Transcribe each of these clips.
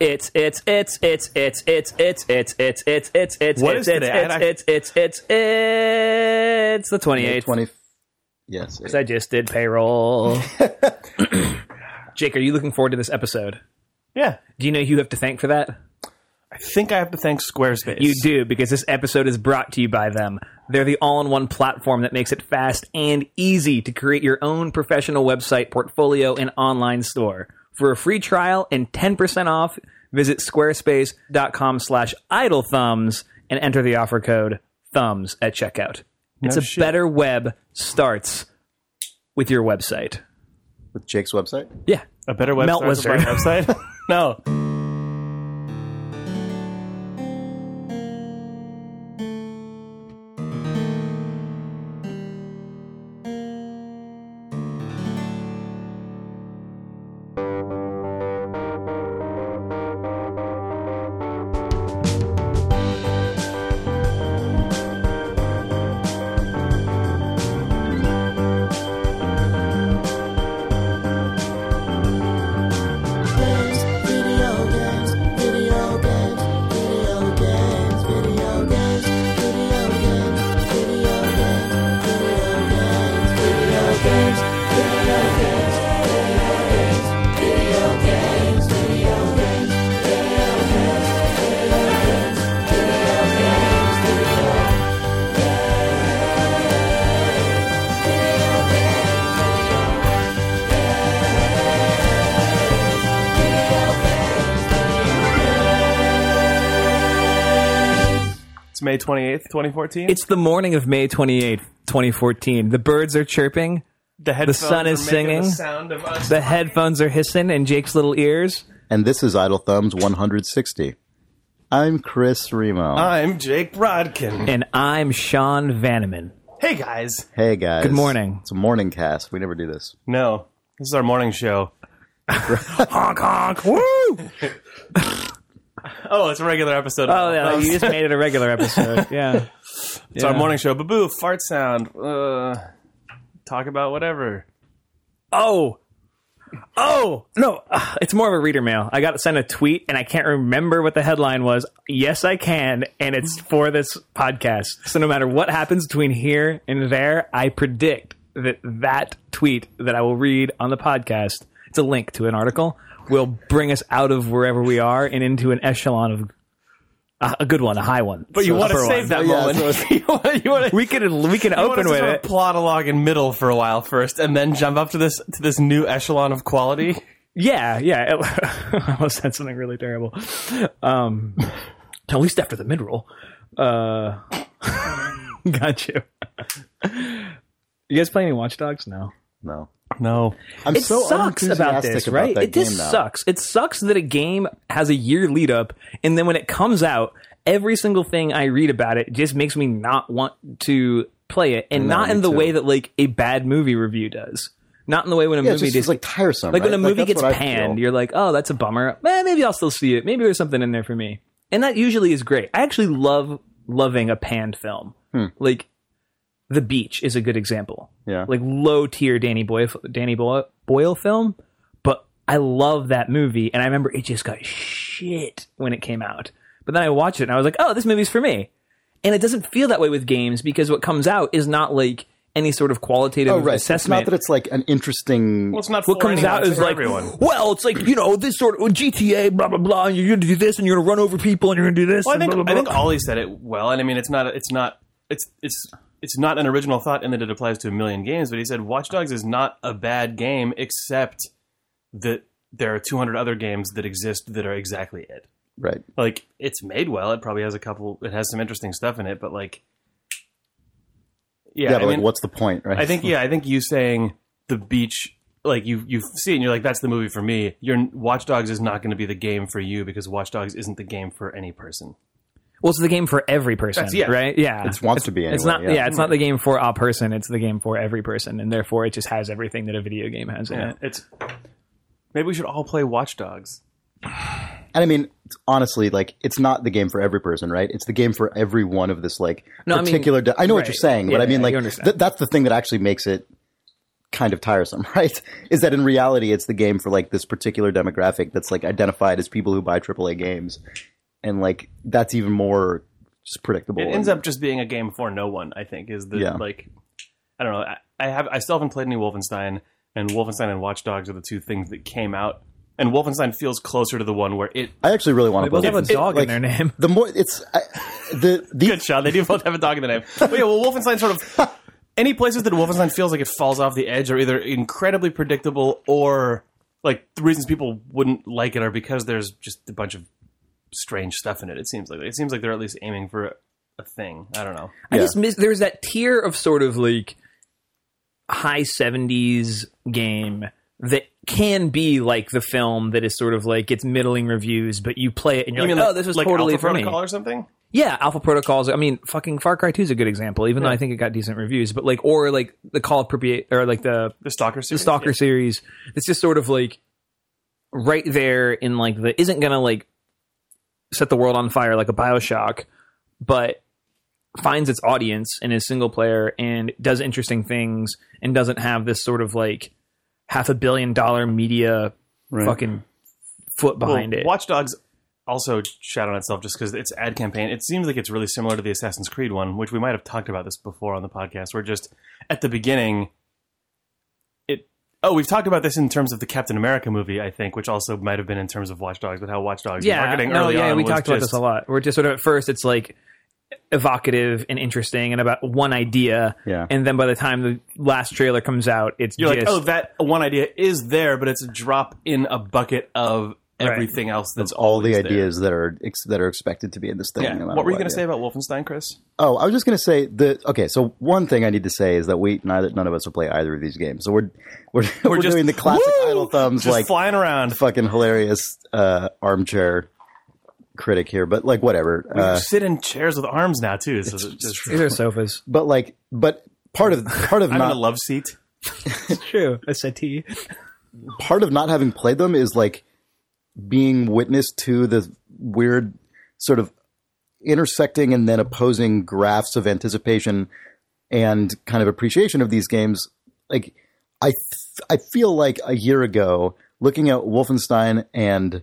It's it's it's it's it's it's it's it's it's it's it's it's What it's today? It's it's it's it's it's the twenty eighth. Twenty. Yes. Because I just did payroll. Jake, are you looking forward to this episode? Yeah. Do you know who you have to thank for that? I think I have to thank Squarespace. You do, because this episode is brought to you by them. They're the all in one platform that makes it fast and easy to create your own professional website, portfolio, and online store. For a free trial and 10% off, visit squarespace.com slash idle thumbs and enter the offer code thumbs at checkout. It's a shit. better web starts with your website. With Jake's website. Yeah. A better website. Melt with my Wizard. website? no. 28th, 2014. It's the morning of May 28th, 2014. The birds are chirping. the headphones sun is are making singing. The sound of us. The headphones are hissing in Jake's little ears. And this is Idle Thumbs 160. I'm Chris Remo. I'm Jake Rodkin. And I'm Sean Vanaman. Hey guys. hey guys. Good morning. It's a morning cast. We never do this. No, this is our morning show. Honk honk. Woo! Oh, it's a regular episode. Oh, yeah, you just made it a regular episode. Yeah. It's our morning show. Baboo, fart sound. Uh, talk about whatever. Oh. Oh, no. Ugh, It's more of a reader mail. I got sent a tweet and I can't remember what the headline was. Yes, I can. And it's for this podcast. So no matter what happens between here and there, I predict that that tweet that I will read on the podcast, it's a link to an article, will bring us out of wherever we are and into an echelon of uh, a good one, a high one. But you want to save that moment. you wanna, We can we can open with it. Plot a log in middle for a while first, and then jump up to this to this new echelon of quality. Yeah, yeah. I almost said something really terrible. Um, at least after the mid roll. Uh, got you. You guys play any Watch Dogs? No. No. No, I'm It so sucks about this, about right? that It just game sucks. It sucks that a game has a year lead up, and then when it comes out, every single thing I read about it just makes me not want to play it, and No, not in the too. way that like a bad movie review does. Not in the way when a Yeah, it movie just just like tiresome. Like when right? a movie gets panned, you're like, oh, that's a bummer. Eh, maybe I'll still see it. Maybe there's something in there for me. And that usually is great. I actually love loving a panned film. Hmm. Like The Beach is a good example. Yeah. Like low tier Danny Boyle Danny Boyle, Boyle film, but I love that movie and I remember it just got shit when it came out. But then I watched it and I was like, "Oh, this movie's for me." And it doesn't feel that way with games because what comes out is not like any sort of qualitative Oh, right. So It's assessment not that it's like an interesting. well, it's not. what comes anyone, out is like, everyone. well, it's like you know this sort of GTA, blah blah blah. And you're going to do this, and you're going to run over people, and you're going to do this. Well, I think blah, blah, I think. Ollie said it well, and I mean it's not it's not it's it's it's not an original thought in that it applies to a million games, but he said Watch Dogs is not a bad game, except that there are 200 other games that exist that are exactly it. Right. Like it's made well, it probably has a couple, it has some interesting stuff in it, but like, yeah, Yeah, I but mean, like, what's the point, right? I think yeah, I think you saying the beach. Like you, you see it and you're like, that's the movie for me. Your Watch Dogs is not going to be the game for you because Watch Dogs isn't the game for any person. Well, it's the game for every person, That's- yeah. right? Yeah, It wants to be It's not. yeah. it's not the mm-hmm. game for a person. It's the game for every person, and therefore it just has everything that a video game has in Yeah, it. it's maybe we should all play Watch Dogs. And I mean, honestly, like it's not the game for every person, right? It's the game for every one of this like No, I mean- particular. I, know what you're saying, but Yeah, I mean, yeah, like you understand. th- that's the thing that actually makes it kind of tiresome, right? Is that in reality it's the game for like this particular demographic that's like identified as people who buy AAA games, and like that's even more just predictable. It ends up just being a game for no one. I think is the Yeah. like. I don't know. I, I have. I still haven't played any Wolfenstein, and Wolfenstein and Watch Dogs are the two things that came out. And Wolfenstein feels closer to the one where it. I actually really want to. They to both play have a dog Like, in their name. The more it's I, the the Good shot. They do both have a dog in the name. But yeah, well, Wolfenstein sort of. Any places that Wolfenstein feels like it falls off the edge are either incredibly predictable or like the reasons people wouldn't like it are because there's just a bunch of strange stuff in it. It seems like it seems like they're at least aiming for a, a thing. I don't know. I Yeah. just miss there's that tier of sort of like high 70s game that can be like the film that is sort of like it's middling reviews, but you play it and you're You like, mean oh, this is like totally Alpha for me. Protocol or something? Yeah, Alpha Protocols. I mean, fucking Far Cry 2 is a good example, even though I think it got decent reviews. But like, or like the Call of Pripyat, or like the The Stalker the series. Stalker series. It's just sort of like right there in like the isn't gonna like set the world on fire like a Bioshock, but finds its audience and is single player and does interesting things and doesn't have this sort of like half a billion dollar media fucking foot behind well, it. Watch Dogs also shat on itself just because its ad campaign. It seems like it's really similar to the Assassin's Creed one, which we might have talked about this before on the podcast. Where just at the beginning, it. Oh, we've talked about this in terms of the Captain America movie, I think, which also might have been in terms of Watch Dogs, but how Watch Dogs yeah, marketing no, early yeah, on we was talked about this a lot. We're just sort of at first it's like evocative and interesting and about one idea, Yeah. and then by the time the last trailer comes out, it's You're just like, oh, that one idea is there, but it's a drop in a bucket of everything else that's all the always there. ideas that are ex- that are expected to be in this thing. Yeah. no what were you going to yeah. say about Wolfenstein, Chris? Oh, I was just going to say that. Okay, so one thing I need to say is that we neither none of us will play either of these games. So we're we're, we're, just- doing the classic Woo! idle thumbs, Just like flying around. fucking hilarious uh, armchair critic here. But like whatever. We Uh, sit in chairs with arms now too. So it's just, these are sofas. but like, but part of part of I'm in a love seat. it's True, a settee. part of not having played them is like being witness to the weird sort of intersecting and then opposing graphs of anticipation and kind of appreciation of these games. Like I, th- I feel like a year ago, looking at Wolfenstein and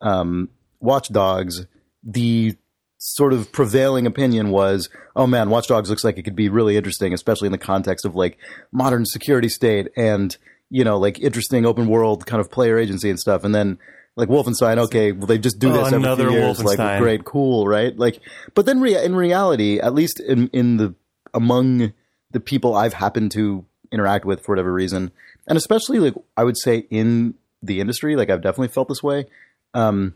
um, Watch Dogs, the sort of prevailing opinion was, oh man, Watch Dogs looks like it could be really interesting, especially in the context of like modern security state and you know like interesting open world kind of player agency and stuff. And then like Wolfenstein, okay, well they just do Oh, this every another few years, like great, cool, right? Like, but then rea- in reality, at least in in the among the people I've happened to interact with for whatever reason, and especially like I would say in the industry, like I've definitely felt this way. Um,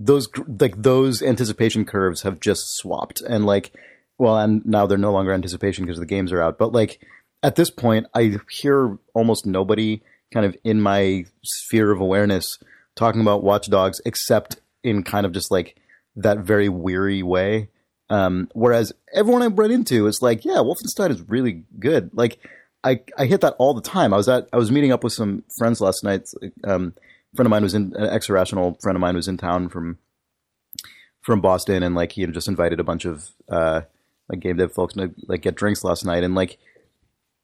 those like those anticipation curves have just swapped, and like, well, and now they're no longer anticipation because the games are out. But like at this point, I hear almost nobody kind of in my sphere of awareness talking about watchdogs, except in kind of just like that very weary way. Um, whereas everyone I've run into is like, yeah, Wolfenstein is really good. Like, I I hit that all the time. I was at I was meeting up with some friends last night. Um, friend of mine was in an ex irrational friend of mine was in town from from Boston, and like he had just invited a bunch of uh, like game dev folks to like get drinks last night, and like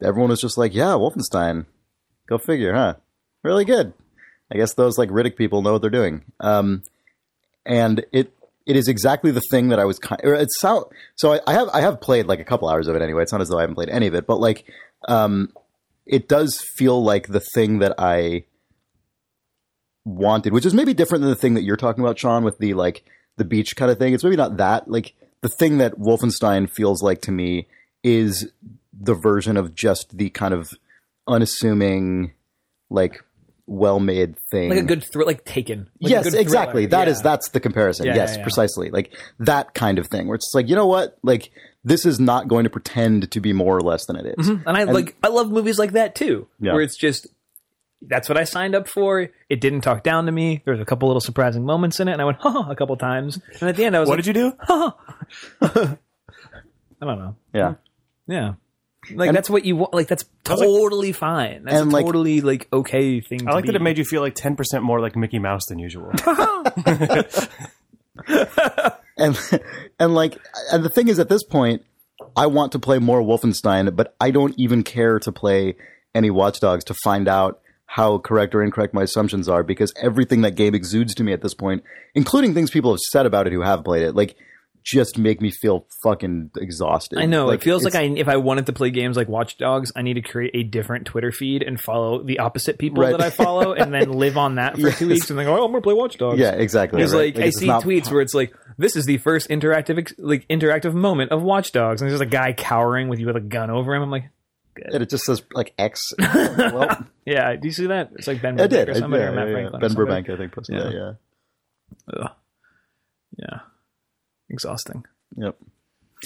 everyone was just like, yeah, Wolfenstein, go figure, huh? Really good. I guess those like Riddick people know what they're doing. Um, and it it is exactly the thing that I was kind. Or it's so so I, I have I have played like a couple hours of it anyway. It's not as though I haven't played any of it, but like um, it does feel like the thing that I wanted, which is maybe different than the thing that you're talking about, Sean, with the like the beach kind of thing. It's maybe not that. Like the thing that Wolfenstein feels like to me is the version of just the kind of unassuming, like well made thing. Like a good thrill, like Taken. Like yes, exactly. thriller. That is Yeah. that's the comparison. Yeah, yes, yeah, yeah. precisely. Like that kind of thing where it's like, you know what? Like this is not going to pretend to be more or less than it is. Mm-hmm. And I like I love movies like that too, Yeah. where it's just that's what I signed up for. It didn't talk down to me. There was a couple little surprising moments in it, and I went ha a couple times. And at the end, I was What like, did you do? I don't know. Yeah. Yeah, like And- that's what you want. Like that's was like- totally fine. That's And, a like- totally like okay thing. I to like be. that it made you feel like 10% more like Mickey Mouse than usual. and and like and the thing is at this point i want to play more wolfenstein but i don't even care to play any Watchdogs to find out how correct or incorrect my assumptions are because everything that game exudes to me at this point, including things people have said about it who have played it, like just make me feel fucking exhausted. I know it feels like I if I wanted to play games like Watch Dogs, I need to create a different Twitter feed and follow the opposite people Right. that I follow, and then live on that for Yes. two weeks, and then go, "Oh, I'm gonna play Watch Dogs." Yeah, exactly. It's right. like, I see tweets where it's like, "This is the first interactive like interactive moment of Watch Dogs," and there's a guy cowering with you with a gun over him. I'm like, and it just says like X. well, "Yeah, do you see that?" It's like Ben I did. or I, yeah, or Matt yeah, yeah. Franklin. Ben somebody. Burbank, I think, posted Yeah. that. Yeah. Ugh. Yeah, exhausting. Yep.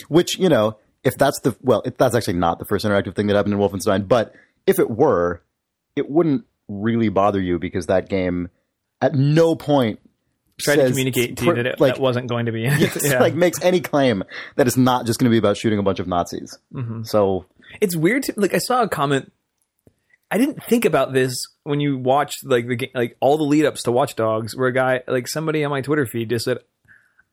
Which you know, if that's the well, if that's actually not the first interactive thing that happened in Wolfenstein, but if it were, it wouldn't really bother you because that game at no point Tried to communicate to you that it like that wasn't going to be. it. yeah. like makes any claim that it's not just going to be about shooting a bunch of Nazis. Mm-hmm. So it's weird to like i saw a comment i didn't think about this when you watched like the like all the lead ups to watch dogs where a guy like somebody on my twitter feed just said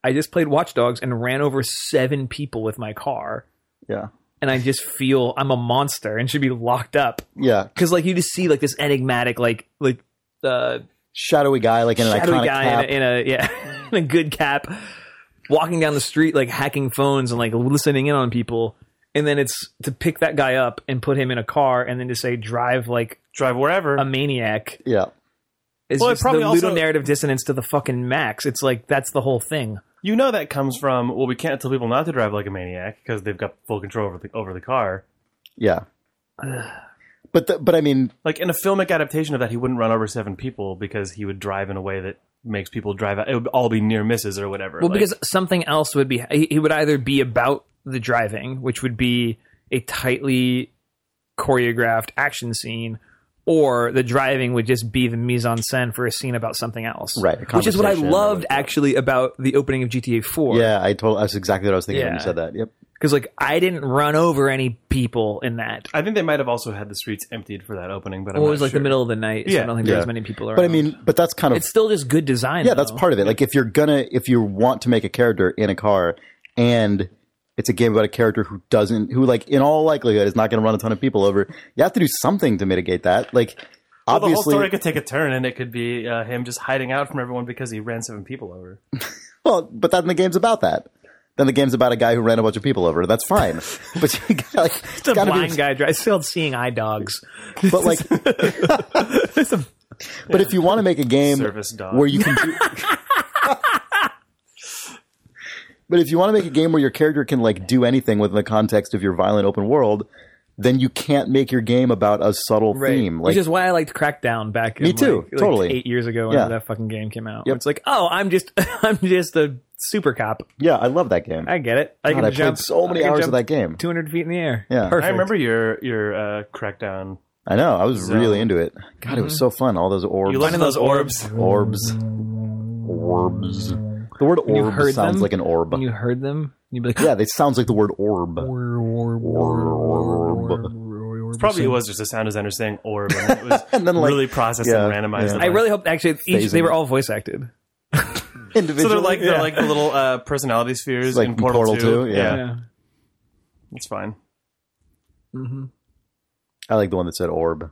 i just played watch dogs and ran over seven people with my car. Yeah, and i just feel i'm a monster and should be locked up. Yeah, because like you just see like this enigmatic like like uh shadowy guy like in an shadowy iconic guy cap. in a, in a yeah in a good cap walking down the street like hacking phones and like listening in on people. And then it's to pick that guy up and put him in a car and then to say drive like Drive wherever. a maniac. Yeah, it's Well, it just probably the also- ludonarrative dissonance to the fucking max. It's like that's the whole thing you know that comes from well, we can't tell people not to drive like a maniac because they've got full control over the over the car. yeah. but the, but I mean, Like in a filmic adaptation of that, he wouldn't run over seven people because he would drive in a way that makes people drive out. It would all be near misses or whatever. well Like, because something else would be he he would either be about the driving which would be a tightly choreographed action scene or the driving would just be the mise en scène for a scene about something else Right, which is what i loved whatever. actually about the opening of gta 4 yeah, I told that's exactly what I was thinking when you said that. Yep. because like i didn't run over any people in that I think they might have also had the streets emptied for that opening, but I'm well, it not was like sure. the middle of the night so i Yeah. don't think there Yeah. was many people around But I mean, but that's kind of it's still just good design Yeah, that's part of it. Like if you're gonna if you want to make a character in a car and it's a game about a character who doesn't who like in all likelihood is not gonna run a ton of people over, you have to do something to mitigate that. Like Well, the whole story could take a turn, and it could be uh, him just hiding out from everyone because he ran seven people over. well, but then the game's about that. Then the game's about a guy who ran a bunch of people over. That's fine. but you gotta, like, it's the gotta blind be, guy drive. It's called seeing eye dogs. but like But if you want to make a game Service dog. where you can do But if you want to make a game where your character can like do anything within the context of your violent open world, then you can't make your game about a subtle theme. Like Which is why I liked Crackdown back. Me in, too, like, like totally. eight years ago when Yeah. that fucking game came out. Yep. It's like, oh, I'm just, I'm just a super cop. yeah, I love that game. I get it. I God, can I played jump so many I hours of that game. 200 feet in the air. Yeah. perfect. I remember your your uh, crackdown. I know. I was So- really into it. God, it was so fun. All those orbs. You Finding those orbs. orbs. Orbs. The word you orb heard sounds them, like an orb. When you heard them, you'd be like, yeah, they sounds like the word orb. Probably it was just a sound designer saying orb, and it was And then, like- really processed yeah, and randomized. yeah. I really hope actually each, they were all voice acted. Individually. So they're like they're Yeah. like the little uh, personality spheres Like in Portal, Portal 2. 2, yeah. Yeah. it's fine. I like the one that said orb.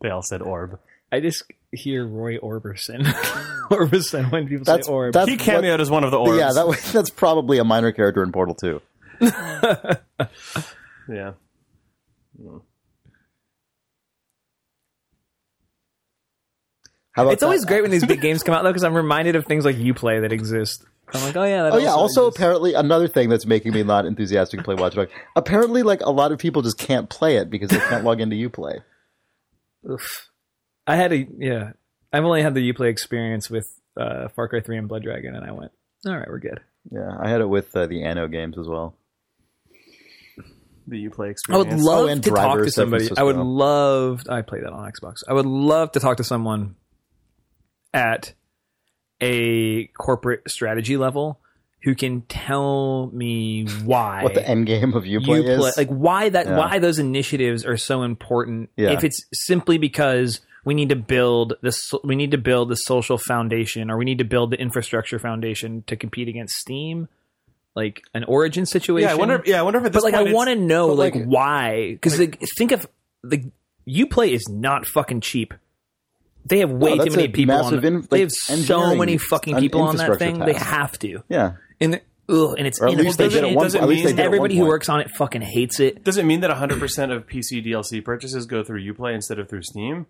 They all said orb. I just hear Roy Orbison. Orbison when people That's say orb. that's He cameoed as one of the what- orbs. Yeah, that that's probably a minor character in Portal 2. yeah. How about it's always great when these big games come out though, because I'm reminded of things like UPlay that exist. I'm like, oh yeah, that Oh yeah. Also, exists. apparently, another thing that's making me not enthusiastic to play Watch Dogs. Apparently, like a lot of people just can't play it because they can't log into UPlay. Oof. I had a yeah. I've only had the UPlay experience with uh, Far Cry 3 and Blood Dragon, and I went, all right, we're good. Yeah, I had it with uh, the Anno games as well. The Uplay experience. I would experience. love and to talk to somebody. I would love. I play that on Xbox. I would love to talk to someone at a corporate strategy level who can tell me why What the end game of UPlay you play, is? like why that Yeah. why those initiatives are so important. Yeah. If it's simply because we need to build this, we need to build the social foundation, or we need to build the infrastructure foundation to compete against Steam, like an Origin situation. Yeah, I wonder. Yeah, I wonder if at this but like, point I want to know like, like- why? Because like, think of the UPlay is not fucking cheap. They have way that's too many people on. massive the- in- they like, have so many fucking people on that infrastructure thing. They have to. Yeah. And ugh, and it's Or at least they did inefficient. it once. does it At least they mean- did it Everybody who works on it fucking hates it. Does it mean that 100% of PC DLC purchases go through Uplay instead of through Steam?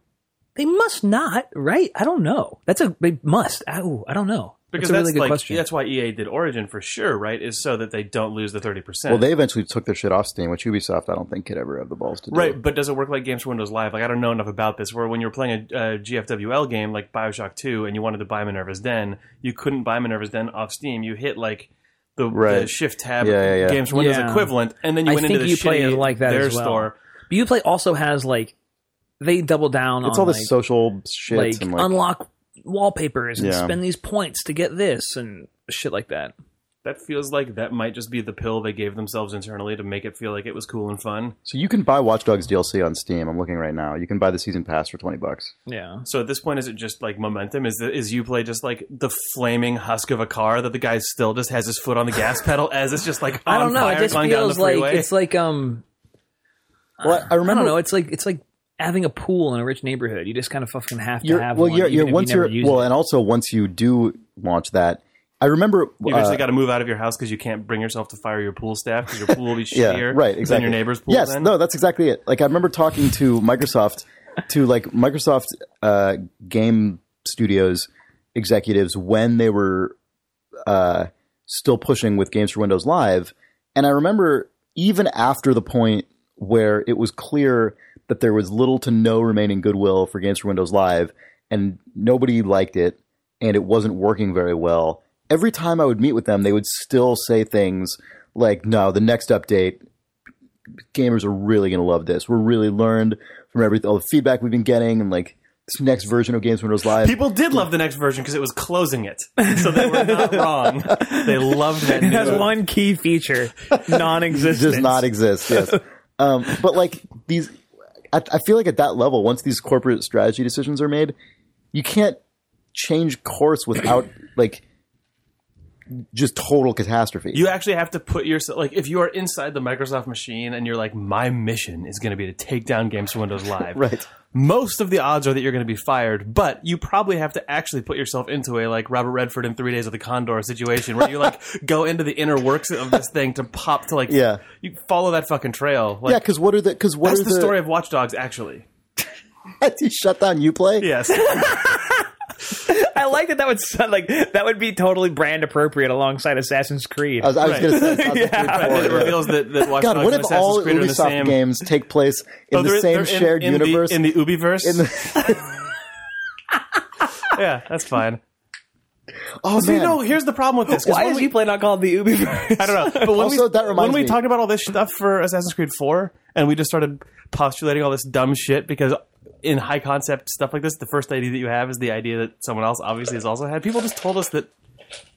They must not, right? I don't know. That's a they must. Oh, I don't know. Because that's a really good like question. that's why EA did Origin for sure, right? Is so that they don't lose the 30%. Well, they eventually took their shit off Steam, which Ubisoft I don't think could ever have the balls to do. Right, but does it work like games for Windows Live? Like I don't know enough about this. Where when you're playing a, a GFWL game like Bioshock Two and you wanted to buy Minerva's Den, you couldn't buy Minerva's Den off Steam. You hit like the, the Shift tab Yeah, yeah, yeah. games for Windows Yeah. equivalent, and then you I went think into the Uplay shitty is like that their as well. store. But Uplay also has like they double down It's on all this like, social shit like, and like unlock wallpapers and Yeah. spend these points to get this and shit like that. That feels like that might just be the pill they gave themselves internally to make it feel like it was cool and fun. So you can buy Watch Dogs DLC on Steam. I'm looking right now. You can buy the season pass for twenty bucks. Yeah. So at this point, is it just like momentum? Is the, is Uplay just like the flaming husk of a car that the guy still just has his foot on the gas pedal as it's just like on I don't know. fire It just going down the feels like freeway? it's like um Well, I I remember. don't know. It's like it's like having a pool in a rich neighborhood. You just kind of fucking have to You're, have well, one. you're, you're once you never you're well, it. and also once you do launch that, I remember. You eventually uh, got to move out of your house because you can't bring yourself to fire your pool staff because your pool will be yeah, shittier right, exactly. than your neighbor's pool. Yes, then. no, that's exactly it. Like I remember talking to Microsoft, to like Microsoft uh, game studios executives when they were uh, still pushing with games for Windows Live, and I remember even after the point where it was clear that there was little to no remaining goodwill for games for Windows Live, and nobody liked it, and it wasn't working very well. Every time I would meet with them, they would still say things like, "No, the next update gamers are really going to love this. We're really learned from everything, all the feedback we've been getting, and like this next version of Games for Windows Live. People did love the next version because it was closing it, so they were not wrong. They loved that. it has new- one key feature, non-existent. It does not exist. Yes, um, but like these, I, I feel like at that level, once these corporate strategy decisions are made, you can't change course without like just total catastrophe. You actually have to put yourself like if you are inside the Microsoft machine and you're like, my mission is going to be to take down games for Windows Live. right. Most of the odds are that you're going to be fired, but you probably have to actually put yourself into a like Robert Redford in Three Days of the Condor situation where you like go into the inner works of this thing to pop to like Yeah. you follow that fucking trail. Like, Yeah, because what are the? Because what that's are the, story of Watch Dogs actually. shut down You play Yes. I like that. That would sound like that would be totally brand appropriate alongside Assassin's Creed. I was, I was Right. going to say. Assassin's Creed Right, 4, it yeah. reveals that, that Watch God, Dogs what if all Creed are the Ubisoft same games take place in Oh, the same in- shared in universe? the, in the Ubiverse. In the- yeah, that's fine. oh See, man, no, here's the problem with this. Why is we- Uplay not called the Ubiverse? I don't know. But when Also, we, that reminds when we me- talked about all this stuff for Assassin's Creed 4, and we just started postulating all this dumb shit because in high concept stuff like this, the first idea that you have is the idea that someone else obviously has also had. People just told us that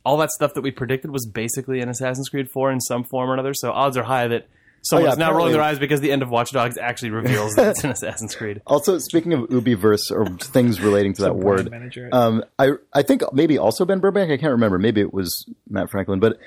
all that stuff that we predicted was basically in Assassin's Creed 4 in some form or another. So odds are high that someone Oh, yeah, is now rolling their eyes because the end of Watch Dogs actually reveals that it's in Assassin's Creed. Also, speaking of Ubiverse or things relating to that word, um, I I think maybe also Ben Burbank. I can't remember. Maybe it was Matt Franklin, but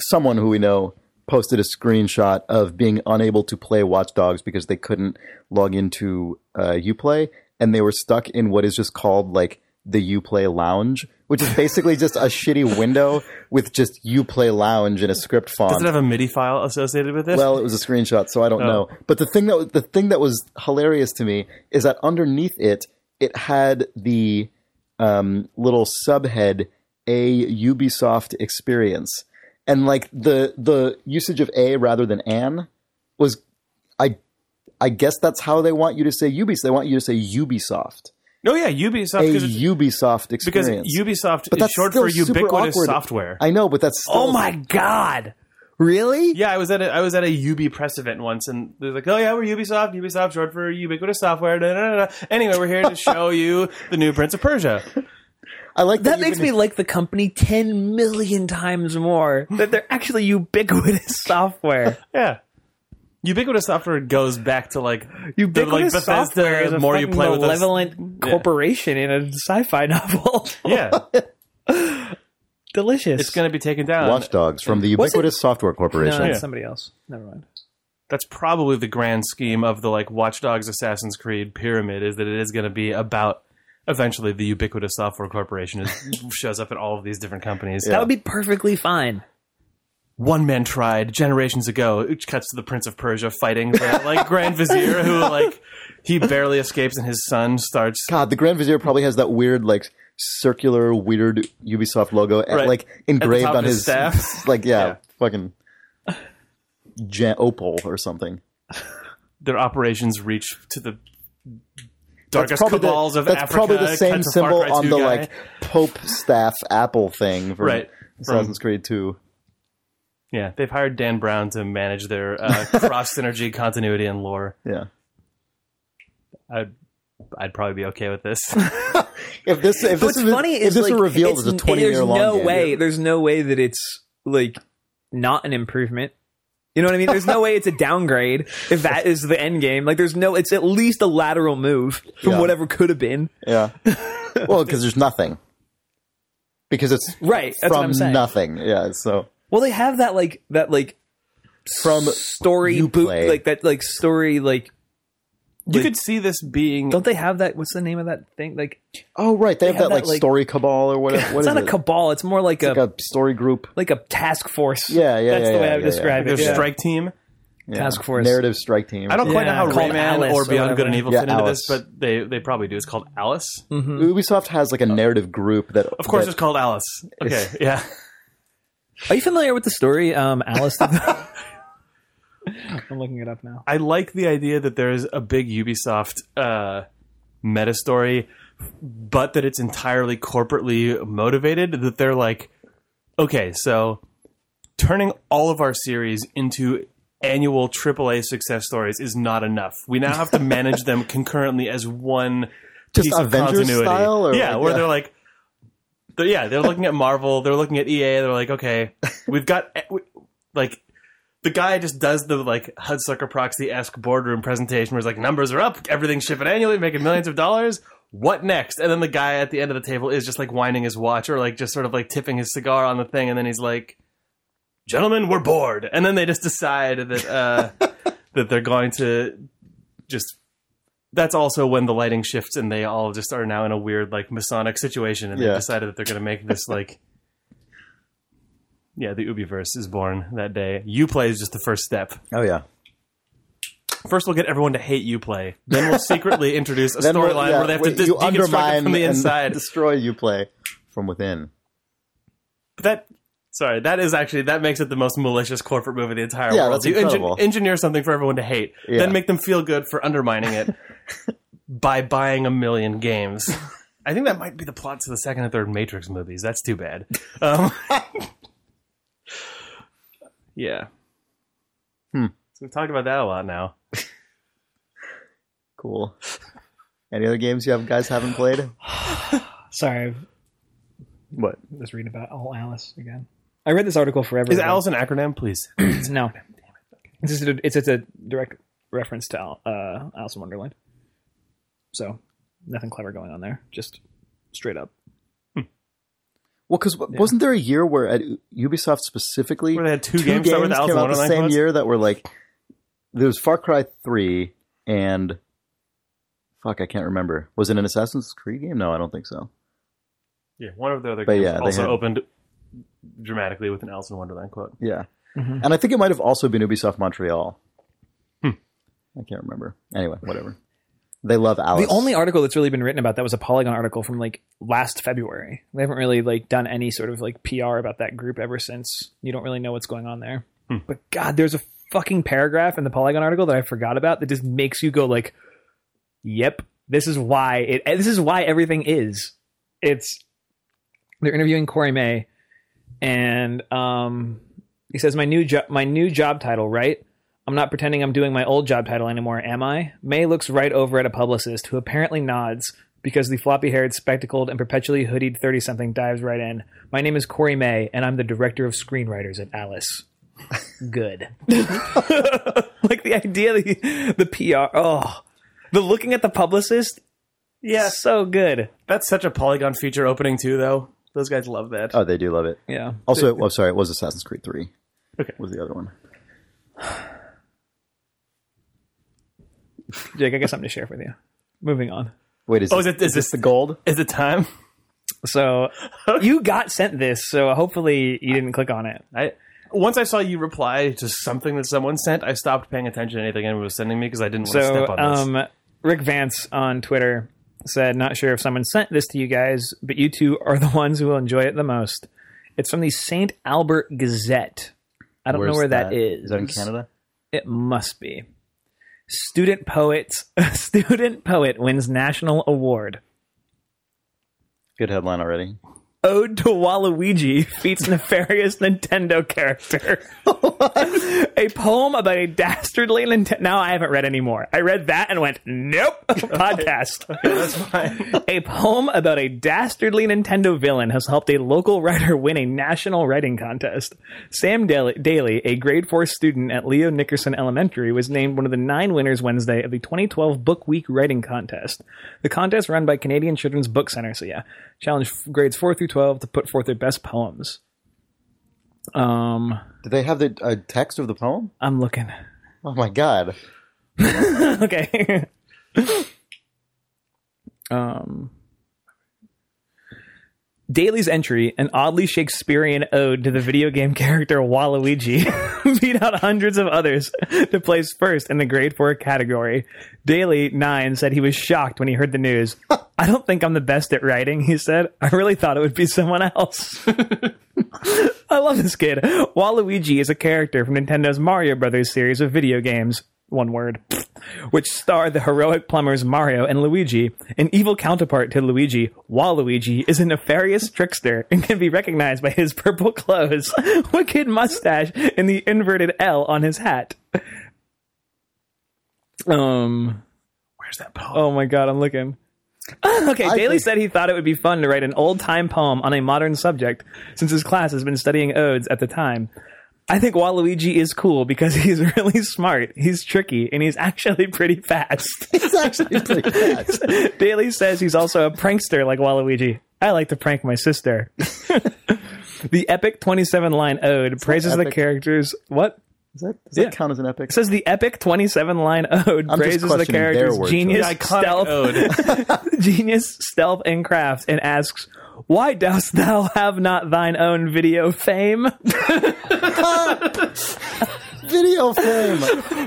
someone who we know posted a screenshot of being unable to play Watch Dogs because they couldn't log into uh, UPlay and they were stuck in what is just called like the UPlay Lounge, which is basically just a shitty window with just UPlay Lounge in a script font. Does it have a MIDI file associated with it? Well, it was a screenshot, so I don't know. But the thing that the thing that was hilarious to me is that underneath it, it had the um, little subhead "A Ubisoft Experience," and like the the usage of "a" rather than "an" was, I, I guess that's how they want you to say Ubisoft. They want you to say Ubisoft, no, yeah, Ubisoft. a Ubisoft because. Ubisoft But that's short for ubiquitous awkward. software. I know, but that's still, oh my god! Really? Yeah, I was at a I was at a Ubi press event once, and they're like, "Oh yeah, we're Ubisoft. Ubisoft, short for ubiquitous software." Da, da, da. Anyway, we're here to show you the new Prince of Persia. I like That you makes can- me like the company ten million times more. That they're actually ubiquitous software. Yeah, ubiquitous software goes back to like Ubiquitous the, like Bethesda. software is a more you fucking play with us- malevolent corporation in a sci-fi novel. Yeah, Delicious. it's going to be taken down. Watchdogs from the Ubiquitous Software no, Corporation. that's Yeah. somebody else. Never mind. that's probably the grand scheme of the like Watchdogs, Assassin's Creed pyramid is that it is going to be about eventually the ubiquitous software corporation is, shows up at all of these different companies. That would be perfectly fine. One man tried generations ago. It cuts to the Prince of Persia fighting the like Grand Vizier who like he barely escapes and his son starts God, the Grand Vizier probably has that weird like circular weird Ubisoft logo at, Right. like engraved on his his staff. like yeah, Yeah. fucking Jan- opal or something. their operations reach to the That's darkest probably the, of that's Africa. probably the same symbol on the guy. like Pope staff Apple thing from Right. Assassin's Creed 2. Yeah, they've hired Dan Brown to manage their uh, cross synergy continuity and lore. Yeah. I'd, I'd probably be okay with this. If this if What's this is funny if is this like, were revealed it's- as a 20 year There's long no game, way. There's no way that it's like not an improvement. You know what I mean? There's no way it's a downgrade if that is the end game. Like, there's no. It's at least a lateral move from Yeah. whatever could have been. Yeah. well, because there's nothing. Because it's Right. From nothing. Yeah. So Well, they have that like that like from story boot play. like that like story like you could see this being don't they have that? What's the name of that thing? Like oh right, they have, have that, like, that, like- story cabal or whatever. What it's is not a cabal. It's more like a like a story group. like a task force. Yeah, yeah, That's yeah, the way yeah, I would yeah, describe their it. Yeah. strike team. Yeah. Task force. narrative strike team. I don't quite know how called Rayman Alice or or Beyond Good and. Evil Yeah, fit into Alice. this, but they they probably do. It's called Alice. Ubisoft has like a narrative group that Of course, that- it's called Alice. Okay, yeah. Are you familiar with the story, um, Alice? I'm looking it up now. I like the idea that there's a big Ubisoft uh, meta story, but that it's entirely corporately motivated. That they're like, okay, so turning all of our series into annual AAA success stories is not enough. We now have to manage them concurrently as one Just piece of continuity. style, or yeah, where they're like. They're, yeah, they're looking at Marvel. They're looking at EA. They're like, okay, we've got like the guy just does the like Hudsucker Proxy esque boardroom presentation where he's like, numbers are up, everything's shipping annually, making millions of dollars. What next? And then the guy at the end of the table is just like winding his watch or like just sort of like tipping his cigar on the thing, and then he's like, "Gentlemen, we're bored." And then they just decide that uh, that they're going to just. That's also when the lighting shifts and they all just are now in a weird like Masonic situation, and they decided that they're going to make this like yeah, the Ubiverse is born that day. Uplay is just the first step. oh yeah. First, we'll get everyone to hate Uplay. Then we'll secretly introduce a storyline yeah, where they have to dis- deconstruct it from the and inside. destroy Uplay from within. But that, sorry, that is actually that makes it the most malicious corporate move in the entire Yeah, world. that's you incredible. engineer something for everyone to hate, Yeah. then make them feel good for undermining it by buying a million games. I think that might be the plot to the second and third Matrix movies. That's too bad. Um, yeah. Hmm. So we've talked about that a lot now. Cool. Any other games you have guys haven't played? Sorry, I What? was reading about all Alice again. I read this article forever. Is ago. Alice an acronym, please? No, it's just a, it's, it's a direct reference to uh, Alice in Wonderland. So nothing clever going on there. Just straight up. Well, because wasn't there a year where at Ubisoft specifically, Where they had two games start with Alice came out the same year that were like there was Far Cry three and fuck, I can't remember. Was it an Assassin's Creed game? No, I don't think so. Yeah, one of the other But games yeah, they also had- opened dramatically with an Alice in Wonderland quote. Yeah, Mhm. and I think it might have also been Ubisoft Montreal. Hmm. I can't remember. Anyway, whatever. They love Alice. The only article that's really been written about that was a Polygon article from like last February. They haven't really like done any sort of like PR about that group ever since. You don't really know what's going on there. Hmm. But God, there's a fucking paragraph in the Polygon article that I forgot about that just makes you go like, "Yep, this is why it. This is why everything is." It's they're interviewing Corey May, and um, he says, "My new job, my new job title, right? I'm not pretending I'm doing my old job title anymore, am I? May looks right over at a publicist who apparently nods because the floppy haired, spectacled, and perpetually hoodied 30 something dives right in. My name is Corey May, and I'm the director of screenwriters at Alice. Good. like the idea, the, the PR. Oh, the looking at the publicist. Yeah, So good. that's such a Polygon feature opening too, though. Those guys love that. Oh, they do love it. Yeah. Also, well, sorry, it was Assassin's Creed three. Okay. was the other one. Jake, I got something to share with you. Moving on. Wait, is, Oh, this, is it- is this this- the gold? Is it time? So you got sent this, so hopefully you didn't click on it. I once I saw you reply to something that someone sent, I stopped paying attention to anything anyone was sending me because I didn't want to So step on this. um, Rick Vance on Twitter said, "Not sure if someone sent this to you guys, but you two are the ones who will enjoy it the most." It's from the Saint Albert Gazette. I don't know Where's where that is. Is that in Canada? It must be. Student poets. Student poet wins national award. Good headline already. Ode to Waluigi feats nefarious Nintendo character. a poem about a dastardly Nintendo. Now I haven't read any more. I read that and went, nope, podcast. That's fine. a poem about a dastardly Nintendo villain has helped a local writer win a national writing contest. Sam Daly, a grade 4 student at Leo Nickerson Elementary, was named one of the nine winners Wednesday of the 2012 Book Week Writing Contest. The contest run by Canadian Children's Book Center, so yeah, challenged grades 4 through 12 to put forth their best poems. Um, Do they have the uh, text of the poem? I'm looking. Oh my god! okay. um, Daly's entry, an oddly Shakespearean ode to the video game character Waluigi, beat out hundreds of others to place first in the grade 4 category. Daly, 9, said he was shocked when he heard the news. I don't think I'm the best at writing, he said. I really thought it would be someone else. I love this kid. Waluigi is a character from Nintendo's Mario Brothers series of video games. One word. Which star the heroic plumbers Mario and Luigi. An evil counterpart to Luigi, Waluigi is a nefarious trickster and can be recognized by his purple clothes, wicked mustache, and the inverted L on his hat. Um. Where's that poem? Oh my god, I'm looking. okay, I Daly think- said he thought it would be fun to write an old time poem on a modern subject, since his class has been studying odes at the time. I think Waluigi is cool because he's really smart, he's tricky, and he's actually pretty fast. It's actually pretty fast. Daly says he's also a prankster like Waluigi. I like to prank my sister. the epic 27 line ode praises the characters. What? Does that, does that count as an epic? It says the epic 27 line ode I'm praises the character's genius, stealth, genius, stealth, and craft, and asks, "Why dost thou have not thine own video fame?" Video fame.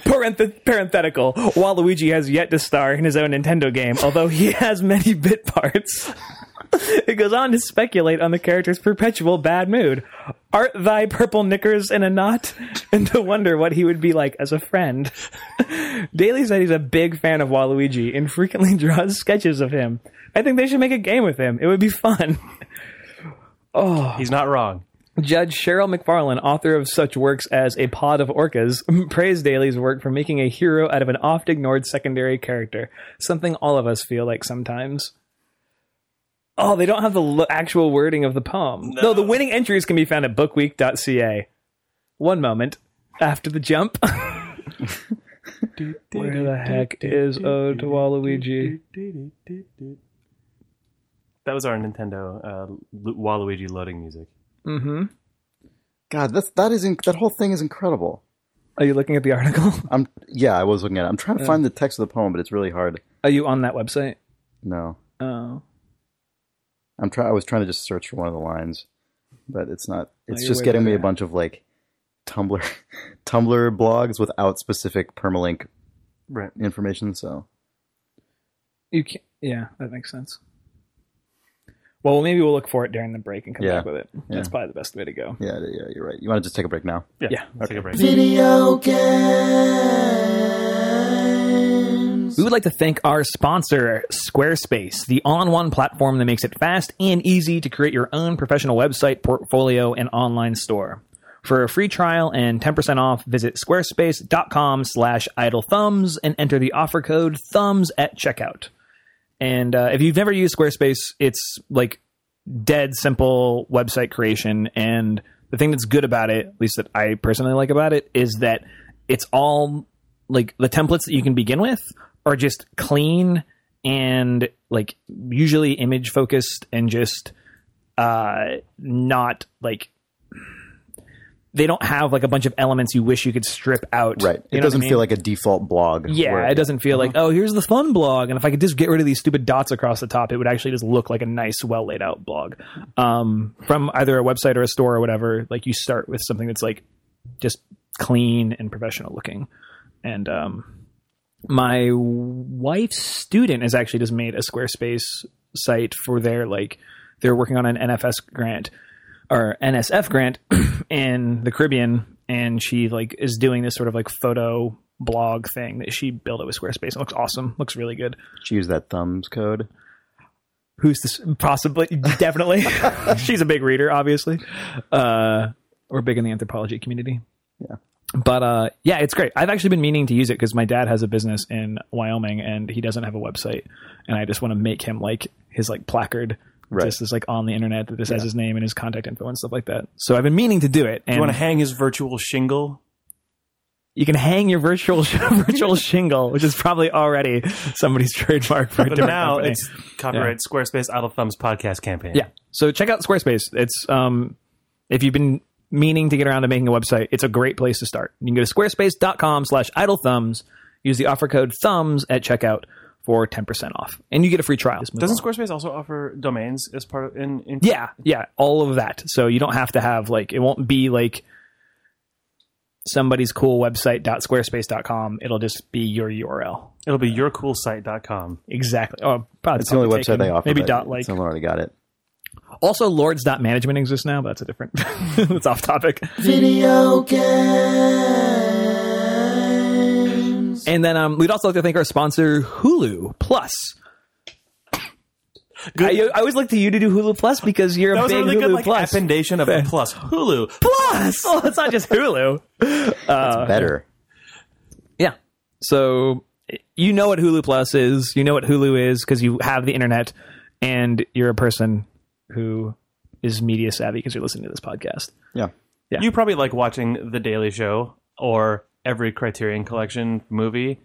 Parenth- parenthetical. Waluigi has yet to star in his own Nintendo game, although he has many bit parts. It goes on to speculate on the character's perpetual bad mood. Art thy purple knickers in a knot? And to wonder what he would be like as a friend. Daly said he's a big fan of Waluigi and frequently draws sketches of him. I think they should make a game with him. It would be fun. Oh. He's not wrong. Judge Cheryl McFarlane, author of such works as A Pod of Orcas, praised Daly's work for making a hero out of an oft ignored secondary character, something all of us feel like sometimes. Oh, they don't have the lo- actual wording of the poem. No. the winning entries can be found at bookweek.ca. One moment after the jump. Where the heck is Ode to Waluigi? That was our Nintendo uh, Waluigi loading music. Mm-hmm. God, that's that is inc- that whole thing is incredible. Are you looking at the article? I'm yeah, I was looking at it. I'm trying to find the text of the poem, but it's really hard. Are you on that website? No, Oh. I'm try. I was trying to just search for one of the lines, but it's not. It's you're just getting me a bunch of like Tumblr, Tumblr blogs without specific permalink Right. information. So You can Yeah, that makes sense. Well, maybe we'll look for it during the break and come Yeah. back with it. That's probably the best way to go. yeah, yeah, you're right. You want to just take a break now? Yeah. Yeah. Let's take a break. Video games. We would like to thank our sponsor, Squarespace, the all-in-one platform that makes it fast and easy to create your own professional website, portfolio, and online store. For a free trial and 10% off, visit squarespace.com slash idle thumbs and enter the offer code thumbs at checkout. And uh, if you've never used Squarespace, it's like dead simple website creation. And the thing that's good about it, at least that I personally like about it, is that it's all like the templates that you can begin with are just clean and like usually image focused and just uh not like they don't have like a bunch of elements you wish you could strip out. Right. You It doesn't I mean? feel like a default blog. Yeah, where- it doesn't feel like, oh, here's the fun blog. And if I could just get rid of these stupid dots across the top, it would actually just look like a nice, well laid out blog. Um, from either a website or a store or whatever, like you start with something that's like just clean and professional looking. And um, my wife's student has actually just made a Squarespace site for their, like, they're working on an NFS grant or NSF grant in the Caribbean, and she like is doing this sort of like photo blog thing that she built it with Squarespace. It looks awesome. Looks really good. She used that thumbs code. Who's this? Possibly, definitely. She's a big reader, obviously. Uh, we're big in the anthropology community. Yeah. But uh, yeah, it's great. I've actually been meaning to use it because my dad has a business in Wyoming and he doesn't have a website, and I just want to make him like his like placard. Right. Just as like on the internet that just has his name and his contact info and stuff like that. So I've been meaning to do it. And You want to hang his virtual shingle? you can hang your virtual virtual shingle, which is probably already somebody's trademark for a But now company. it's copyright Squarespace Idle Thumbs podcast campaign. yeah. So check out Squarespace. It's um, if you've been meaning to get around to making a website, it's a great place to start. You can go to squarespace.com/slash idle thumbs. Use the offer code thumbs at checkout for ten percent off, and you get a free trial. Doesn't on. Squarespace also offer domains as part of in? in Yeah, yeah, all of that. So you don't have to have like it won't be like somebody's cool website.squarespace.com. It'll just be your URL. It'll be yourcoolsite.com. Exactly. Oh, probably It's the only website taken. they offer. Maybe dot like. Someone already got it. Also, lords.management exists now, but that's a different. that's off topic. Video games. And then um, we'd also like to thank our sponsor, Hulu Plus. I, I always look to you to do Hulu Plus because you're That a was big a really Hulu good like Plus. appendation of a plus. Hulu. Plus! Oh, it's not just Hulu. It's better. Yeah. So you know what Hulu Plus is. You know what Hulu is because you have the internet and you're a person who is media savvy because you're listening to this podcast. Yeah. Yeah. You probably like watching The Daily Show or every Criterion Collection movie.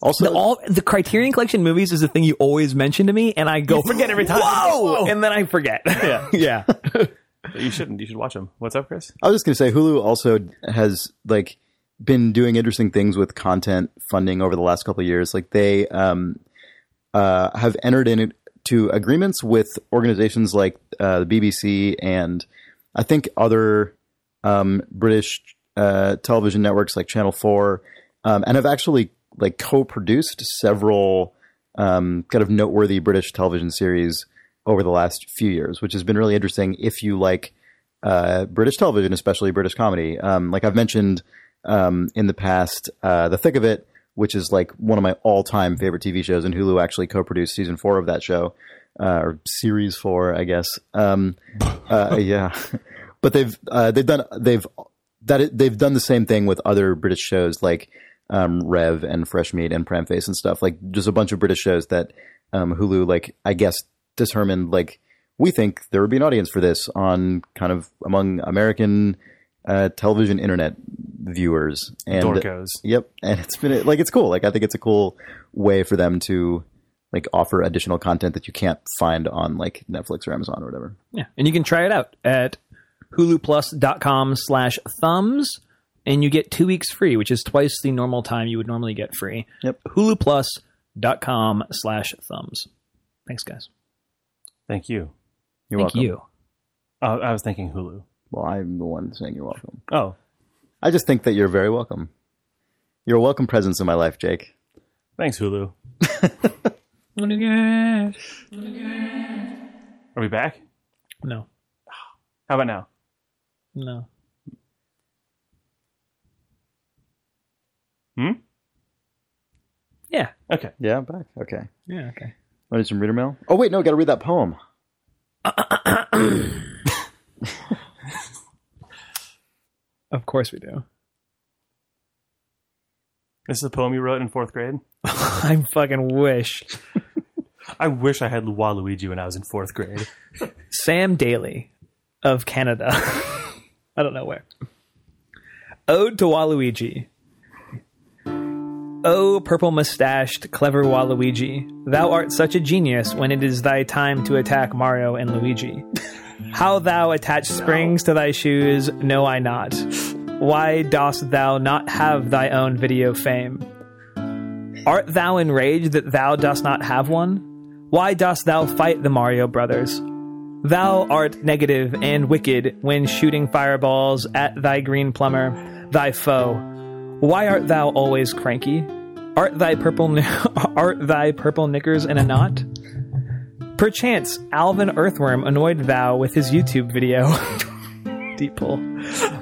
Also, The, all the Criterion Collection movies is the thing you always mention to me, and I go forget every time. Whoa! And then I forget. Yeah, yeah. But you shouldn't. You should watch them. What's up, Chris? I was just going to say Hulu also has like been doing interesting things with content funding over the last couple of years. Like they um, uh, have entered into agreements with organizations like uh, the BBC and I think other um, British uh, television networks like Channel Four, um, and have actually like co-produced several um, kind of noteworthy British television series over the last few years, which has been really interesting. If you like uh, British television, especially British comedy. Um, like I've mentioned um, in the past, uh, The Thick of It, which is like one of my all-time favorite TV shows, and Hulu actually co-produced season four of that show, uh, or series four, I guess. Um, uh, yeah, but they've uh, they've done they've that they've done the same thing with other British shows like um, Rev and Fresh Meat and Pram Face and stuff. Like just a bunch of British shows that um, Hulu, like I guess, determined like we think there would be an audience for this on kind of among American uh, television internet viewers and Dorcos. Yep, and it's been like it's cool. Like I think it's a cool way for them to like offer additional content that you can't find on like Netflix or Amazon or whatever. Yeah. And you can try it out at huluplus.com slash thumbs and you get two weeks free, which is twice the normal time you would normally get free. Yep. huluplus.com slash thumbs. Thanks, guys. Thank you. You're Thank welcome. you. Oh, I was thinking Hulu. Well, I'm the one saying you're welcome. Oh, I just think that you're very welcome. You're a welcome presence in my life, Jake. thanks, Hulu. Are we back? No. How about now? No. Hmm? Yeah. Okay. Yeah, I'm back. Okay. Yeah, okay. Want to do some reader mail? Oh wait, no, got to read that poem. Of course we do. This is a poem you wrote in fourth grade. I fucking wish. I wish I had Waluigi when I was in fourth grade. Sam Daly of Canada. I don't know where. Ode to Waluigi. O purple mustached, clever Waluigi, thou art such a genius when it is thy time to attack Mario and Luigi. How thou attach springs to thy shoes, know I not. Why dost thou not have thy own video fame? Art thou enraged that thou dost not have one? Why dost thou fight the Mario Brothers? Thou art negative and wicked when shooting fireballs at thy green plumber, thy foe. Why art thou always cranky? Art thy purple art thy purple knickers in a knot? Perchance Alvin Earthworm annoyed thou with his YouTube video. Deep pull.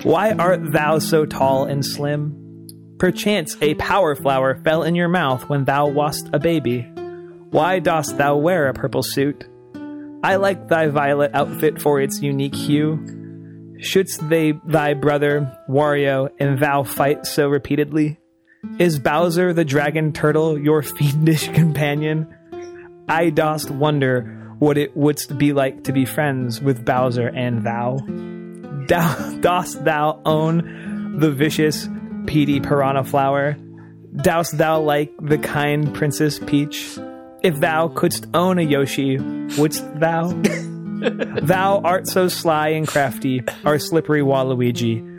Why art thou so tall and slim? Perchance a power flower fell in your mouth when thou wast a baby. Why dost thou wear a purple suit? I like thy violet outfit for its unique hue. Shouldst they thy brother, Wario, and thou fight so repeatedly? Is Bowser the dragon turtle your fiendish companion? I dost wonder what it wouldst be like to be friends with Bowser and thou. Dost thou own the vicious Petey Piranha flower? Dost thou like the kind Princess Peach? If thou couldst own a Yoshi, wouldst thou? thou art so sly and crafty, our slippery Waluigi.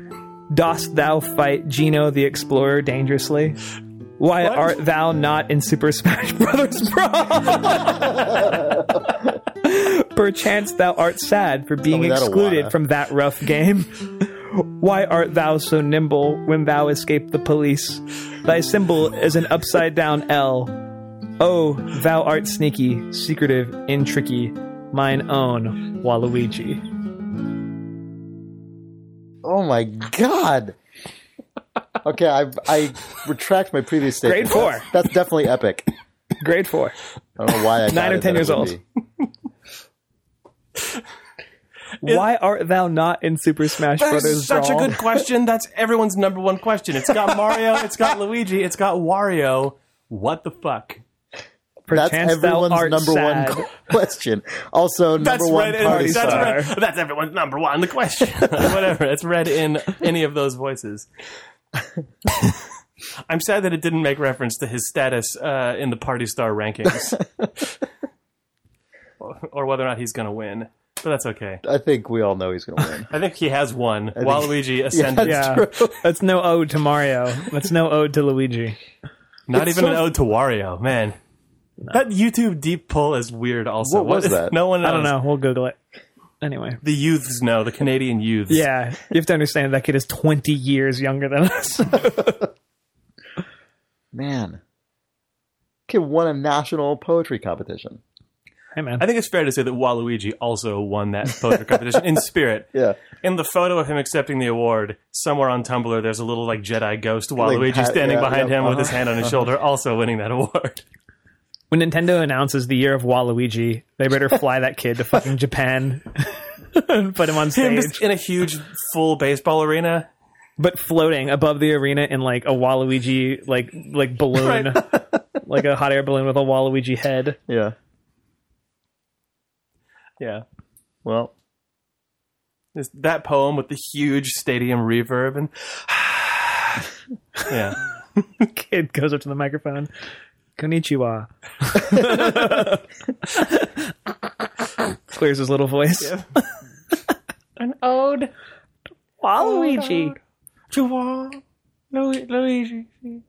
Dost thou fight Gino the Explorer dangerously? Why art thou not in Super Smash Brothers Brawl? Perchance thou art sad for being excluded from that rough game. Why art thou so nimble when thou escape the police? Thy symbol is an upside down L. Oh, thou art sneaky, secretive, and tricky, mine own Waluigi. Oh my god. Okay, I I retract my previous statement. Grade four. That's, that's definitely epic. Grade four. I don't know why I Nine or 10 years old. Why art thou not in Super Smash That's Brothers such Brawl? a good question. That's everyone's number one question. It's got Mario, it's got Luigi, it's got Wario. What the fuck? That's Perchance thou everyone's art number sad. one question. Also, number That's one read in, party that's, star. read, that's everyone's number one. The question, whatever. It's read in any of those voices. I'm sad that it didn't make reference to his status uh, in the Party Star rankings, or, or whether or not he's going to win. But that's okay. I think we all know he's going to win. I think he has won. Waluigi ascended. that's Yeah, true. that's no ode to Mario. That's no ode to Luigi. Not It's even so- an ode to Wario, man. That YouTube deep pull is weird. Also, What was is- that? No one. Knows. I don't know. We'll Google it. Anyway, The youths know. The Canadian youths. yeah, you have to understand that kid is 20 years younger than us. Man. Kid won a national poetry competition. hey, man. I think it's fair to say that Waluigi also won that poetry competition in spirit. Yeah. In the photo of him accepting the award, somewhere on Tumblr, there's a little like Jedi ghost Waluigi hat- standing yeah, behind yeah, him with uh-huh. his hand on his shoulder, also winning that award. when Nintendo announces the year of Waluigi, they better fly that kid to fucking Japan and put him on Him stage. just in a huge full baseball arena. but floating above the arena in like a Waluigi like like balloon, like a hot air balloon with a Waluigi head. Yeah. Yeah. Well, Just that poem with the huge stadium reverb and yeah. Kid goes up to the microphone. Konnichiwa. Clears his little voice. Yeah. An ode Waluigi. to Wa- Lu- Luigi.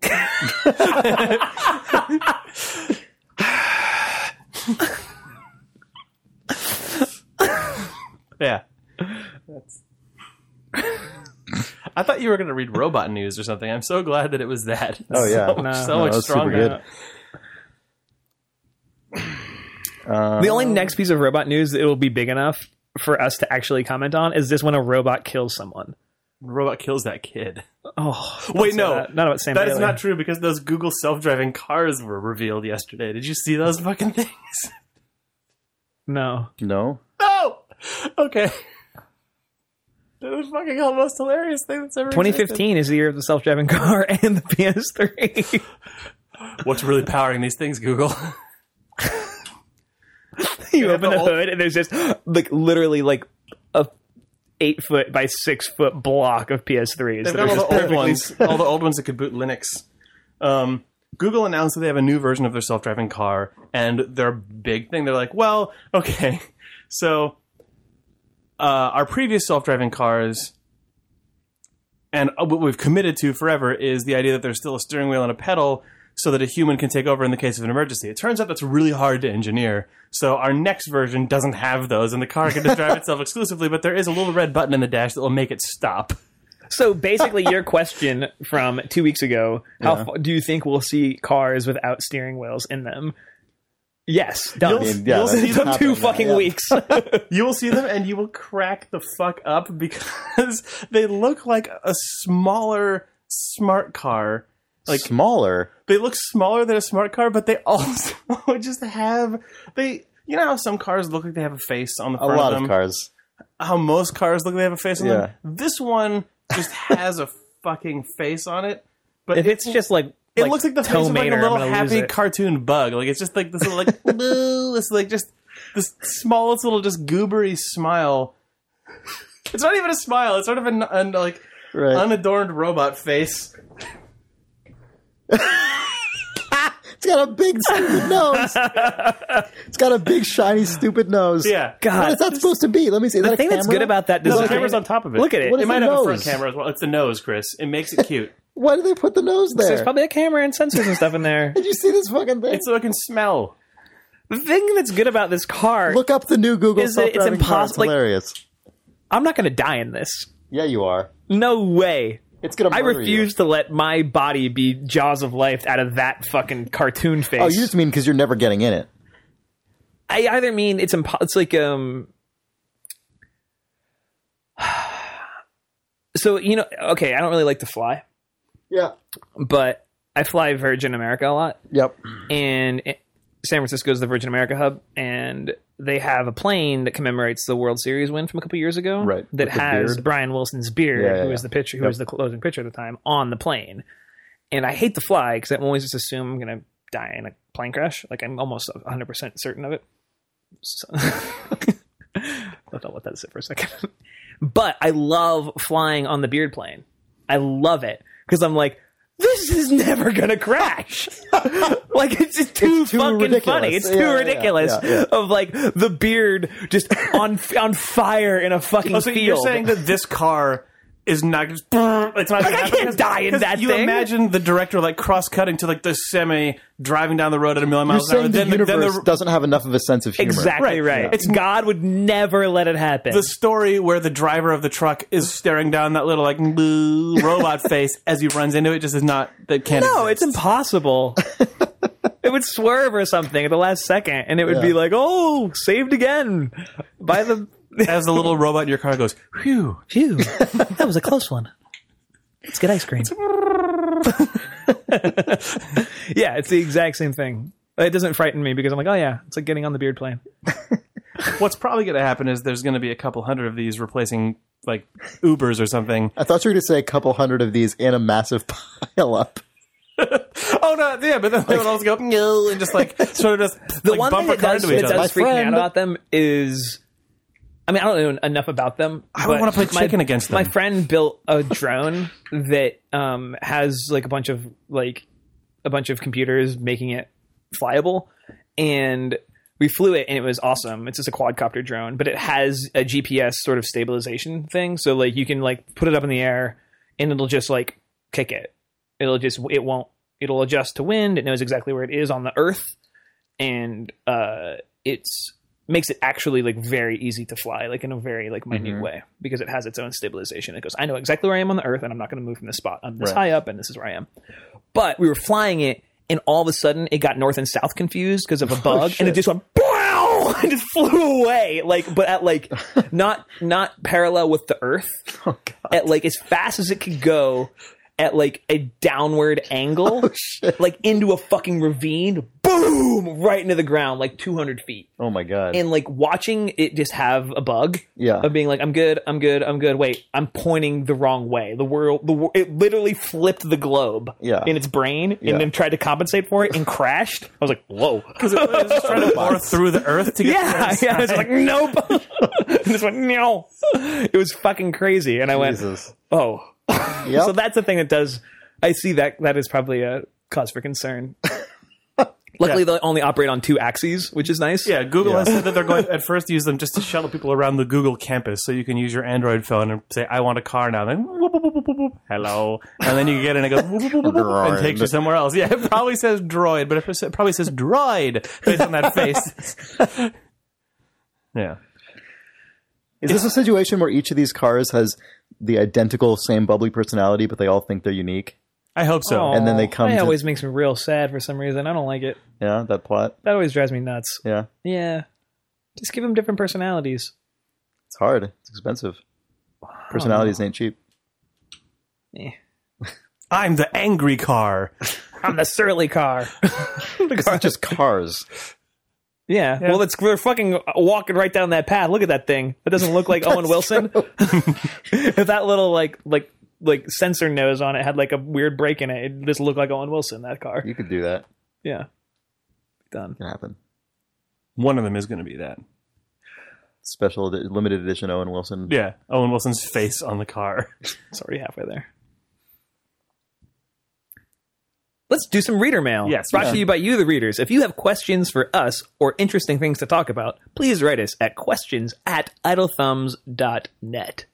yeah. That's... I thought you were going to read robot news or something. I'm so glad that it was that. Oh, yeah. so, No. so No, much that was stronger. Good. Uh, The only next piece of robot news that will be big enough for us to actually comment on is this when a robot kills someone. Robot kills that kid. Oh, Wait, no, that. not about Sam. That is Bailey. not true because those Google self-driving cars were revealed yesterday. Did you see those fucking things? No, no. No. Okay. That was fucking the most hilarious thing that's ever. 2015 is the year of the self-driving car and the PS3. What's really powering these things, Google? You open the the hood and there's just like literally like a eight foot by six foot block of PS3s. They've got all the old ones, all the old ones that could boot Linux. Um, Google announced that they have a new version of their self-driving car, and their big thing, they're like, "Well, okay, so uh, our previous self-driving cars and uh, what we've committed to forever is the idea that there's still a steering wheel and a pedal so that a human can take over in the case of an emergency. It turns out that's really hard to engineer. So our next version doesn't have those and the car can just drive itself exclusively, but there is a little red button in the dash that will make it stop. So basically, your question from two weeks ago: How fa- do you think we'll see cars without steering wheels in them? Yes, done. You'll- yeah, you'll see them two happening now, fucking yeah. weeks. You will see them and you will crack the fuck up because they look like a smaller smart car. Like Smaller. they look smaller than a smart car, but they also just have they. You know how some cars look like they have a face on the A front lot of of cars. How most cars look like they have a face on Yeah. them. This one just has a fucking face on it, but if it's just like it looks like the face of like a little happy cartoon bug. Like it's just like this little like boo, this like just this smallest little just goobery smile. It's not even a smile. It's sort of an, an like Right. unadorned robot face. It's got a big stupid nose. it's got a big shiny stupid nose. Yeah, God. What is that supposed to be? Let me see. Is that The a thing that's camera? good about that No, design. the camera's on top of it. Look at it. What It is might the have a nose? front camera as well. It's the nose, Chris. It makes it cute. Why do they put the nose there? There's probably a camera and sensors and stuff in there. Did you see this fucking thing? It's so it can smell. The thing that's good about this car, Look up the new Google Is it- it's self-driving car. It's impossible- like- hilarious. I'm not going to die in this. Yeah, you are. No way. It's gonna. I refuse to let my body be Jaws of Life out of that fucking cartoon face. Oh, you just mean because you're never getting in it. I either mean it's impo- it's like um so you know okay I don't really like to fly Yeah. but I fly Virgin America a lot Yep. and it, San Francisco is the Virgin America hub and they have a plane that commemorates the World Series win from a couple years ago Right, that with has. Brian Wilson's beard Yeah, yeah, who was yeah. the pitcher who Yep. was the closing pitcher at the time on the plane and I hate to fly because I always just assume I'm gonna die in a plane crash like I'm almost 100% certain of it so, I'll let that sit for a second. But I love flying on the beard plane. I love it because I'm like, this is never gonna crash. like it's just too, It's too fucking ridiculous. funny. It's too Yeah, yeah, ridiculous yeah, yeah. of like the beard just on on fire in a fucking Oh, so field. you're saying that this car is not just it's not Like, I can't die in because that you thing. imagine the director like cross cutting to like the semi driving down the road at a million You're miles an hour the then, the, then the, doesn't have enough of a sense of humor. exactly Right. right. It's- God would never let it happen. the story where the driver of the truck is staring down that little like robot face as he runs into it just is not that can't no, it's impossible. it would swerve or something at the last second, and it would be like, "Oh, saved again by the." as the little robot in your car goes whew Phew, that was a close one. Let's get ice cream. yeah, it's the exact same thing. It doesn't frighten me because I'm like, oh yeah, it's like getting on the beard plane. what's probably going to happen is there's going to be a couple hundred of these replacing like ubers or something I thought you were going to say a couple hundred of these in a massive pile up. oh no yeah but then they would also go no and just like sort of just The like, one thing bumper that car does, into each that other does freak me out friend- about them is, I mean, I don't know enough about them. I would but wanna play my- chicken against them. My friend built a drone that um, has like a bunch of like a bunch of computers making it flyable, and we flew it and it was awesome. It's just a quadcopter drone, but it has a GPS sort of stabilization thing, so like you can like put it up in the air and it'll just like kick it. It'll just it won't it'll adjust to wind. It knows exactly where it is on the earth, and uh, it's makes it actually like very easy to fly, like in a very like minute way because it has its own stabilization. It goes, I know exactly where I am on the earth, and I'm not going to move from this spot. I'm this Right. high up, and this is where I am. But we were flying it, and all of a sudden it got north and south confused because of a bug, and it just went. Wow! And just flew away, like, but at like not not parallel with the Earth, at like as fast as it could go, at like a downward oh, angle, like into a fucking ravine, boom, right into the ground, like 200 feet. Oh my god. And like watching it just have a bug Yeah. of being like, I'm good, I'm good, I'm good. Wait, I'm pointing the wrong way. The world, the wor- it literally flipped the globe Yeah. in its brain Yeah. and then tried to compensate for it and crashed. I was like, whoa. because it was just trying to bore through the earth to get Yeah, to yeah. I was like, nope. and just went, no. It was fucking crazy. And I went, oh. Yep. So that's the thing that does. I see that that is probably a cause for concern. Luckily, Yeah. they only operate on two axes, which is nice. Yeah, Google Yeah. has said that they're going at first use them just to shuttle people around the Google campus, so you can use your Android phone and say, "I want a car now." Then whoop, whoop, whoop, whoop, whoop, hello, and then you get in and it goes whoop, whoop, whoop, whoop, whoop, and takes you somewhere else. Yeah, it probably says droid, but it probably says droid based on that face. yeah, Is this a situation where each of these cars has the identical same bubbly personality, but they all think they're unique? I hope so. Aw, And then they come That to- always makes me real sad for some reason. I don't like it. Yeah, that plot. That always drives me nuts. Yeah, Yeah, just give them different personalities. it's hard. It's expensive. Personalities ain't cheap. Eh. I'm the angry car. I'm the surly car. It's not just cars. Yeah. Well, it's we're fucking walking right down that path. Look at that thing. That doesn't look like Owen Wilson. if that little like like like sensor nose on it had like a weird break in it, it just looked like Owen Wilson. That car. You could do that. Yeah. Done. It can happen. One of them is going to be that. Special limited edition Owen Wilson. Yeah, Owen Wilson's face on the car. It's already halfway there. Let's do some reader mail. Yes, Brought yeah. to you by you, the readers. If you have questions for us or interesting things to talk about, please write us at questions at idlethumbs.net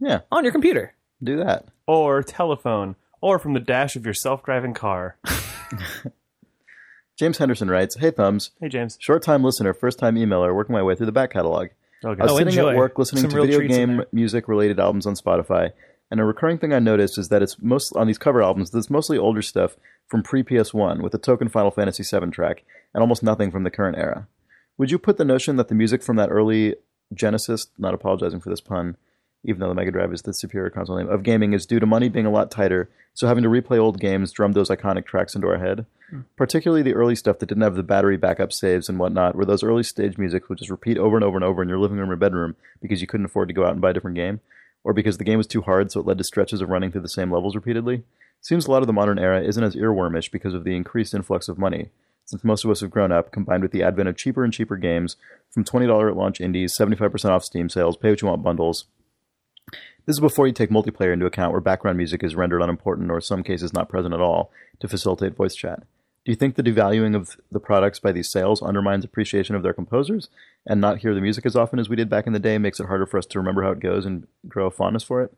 Yeah, on your computer. do that. or telephone, or from the dash of your self-driving car. James Henderson writes, "Hey thumbs, Hey, James. short time listener, first time emailer, working my way through the back catalog. Okay. I was Oh, sitting enjoy. at work listening Some to video game music related albums on Spotify, and a recurring thing I noticed is that it's most on these cover albums. That's mostly older stuff from pre PS1 with a token Final Fantasy VII track, and almost nothing from the current era. Would you put the notion that the music from that early Genesis, not apologizing for this pun, even though the Mega Drive is the superior console name of gaming, is due to money being a lot tighter, so having to replay old games drummed those iconic tracks into our head? Hmm. Particularly the early stuff that didn't have the battery backup saves and whatnot, where those early stage music would just repeat over and over and over in your living room or bedroom because you couldn't afford to go out and buy a different game, or because the game was too hard so it led to stretches of running through the same levels repeatedly. Seems a lot of the modern era isn't as earwormish because of the increased influx of money, since most of us have grown up, combined with the advent of cheaper and cheaper games from $20 at launch indies, 75% off Steam sales, pay what you want bundles. This is before you take multiplayer into account, where background music is rendered unimportant or in some cases not present at all to facilitate voice chat. Do you think the devaluing of the products by these sales undermines appreciation of their composers, and not hear the music as often as we did back in the day makes it harder for us to remember how it goes and grow a fondness for it?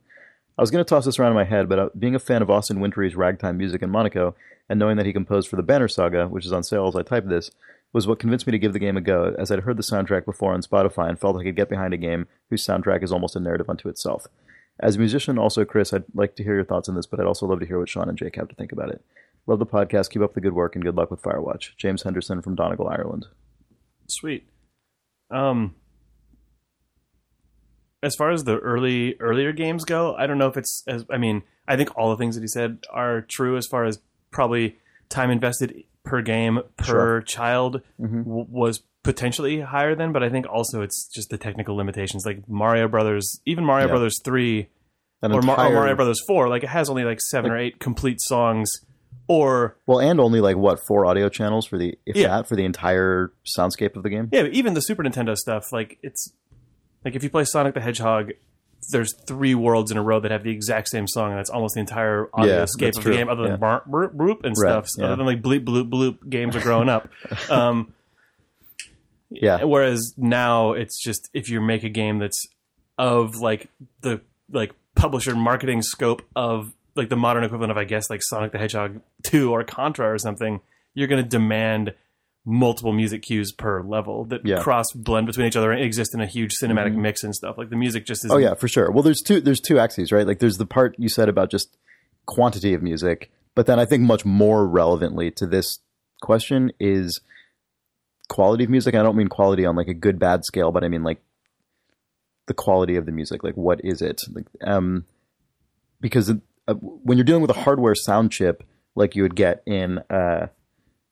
I was going to toss this around in my head, but uh, being a fan of Austin Wintory's ragtime music in Monaco, and knowing that he composed for the Banner Saga, which is on sale as I typed this, was what convinced me to give the game a go, as I'd heard the soundtrack before on Spotify and felt I could get behind a game whose soundtrack is almost a narrative unto itself. As a musician, also, Chris, I'd like to hear your thoughts on this, but I'd also love to hear what Sean and Jake have to think about it. Love the podcast. Keep up the good work and good luck with Firewatch. James Henderson from Donegal, Ireland. Sweet. Um, as far as the early earlier games go, I don't know if it's as. I mean, I think all the things that he said are true as far as probably time invested per game per Sure. child w- was potentially higher than, but I think also it's just the technical limitations. Like Mario Brothers, even Mario Yeah. Brothers three or, Mar- or Mario Brothers four, like it has only like seven or eight complete songs, or Well, and only like what four audio channels for the if Yeah. that for the entire soundscape of the game. Yeah, but even the Super Nintendo stuff, like it's like if you play Sonic the Hedgehog, there's three worlds in a row that have the exact same song, and that's almost the entire audio scape of true. the game, other than Yeah. and stuff. Other than like bleep bloop bloop games are growing up. Um, Yeah. Whereas now it's just if you make a game that's of like the like publisher marketing scope of like the modern equivalent of I guess like Sonic the Hedgehog 2 or Contra or something, you're going to demand multiple music cues per level that Yeah. Mm-hmm. cross blend between each other and exist in a huge cinematic mix and stuff. Like the music just is Oh yeah, for sure. Well, there's two there's two axes, right? Like there's the part you said about just quantity of music, but then I think much more relevantly to this question is quality of music. I don't mean quality on like a good bad scale, but I mean like the quality of the music. Like what is it? Like um because uh, when you're dealing with a hardware sound chip like you would get in uh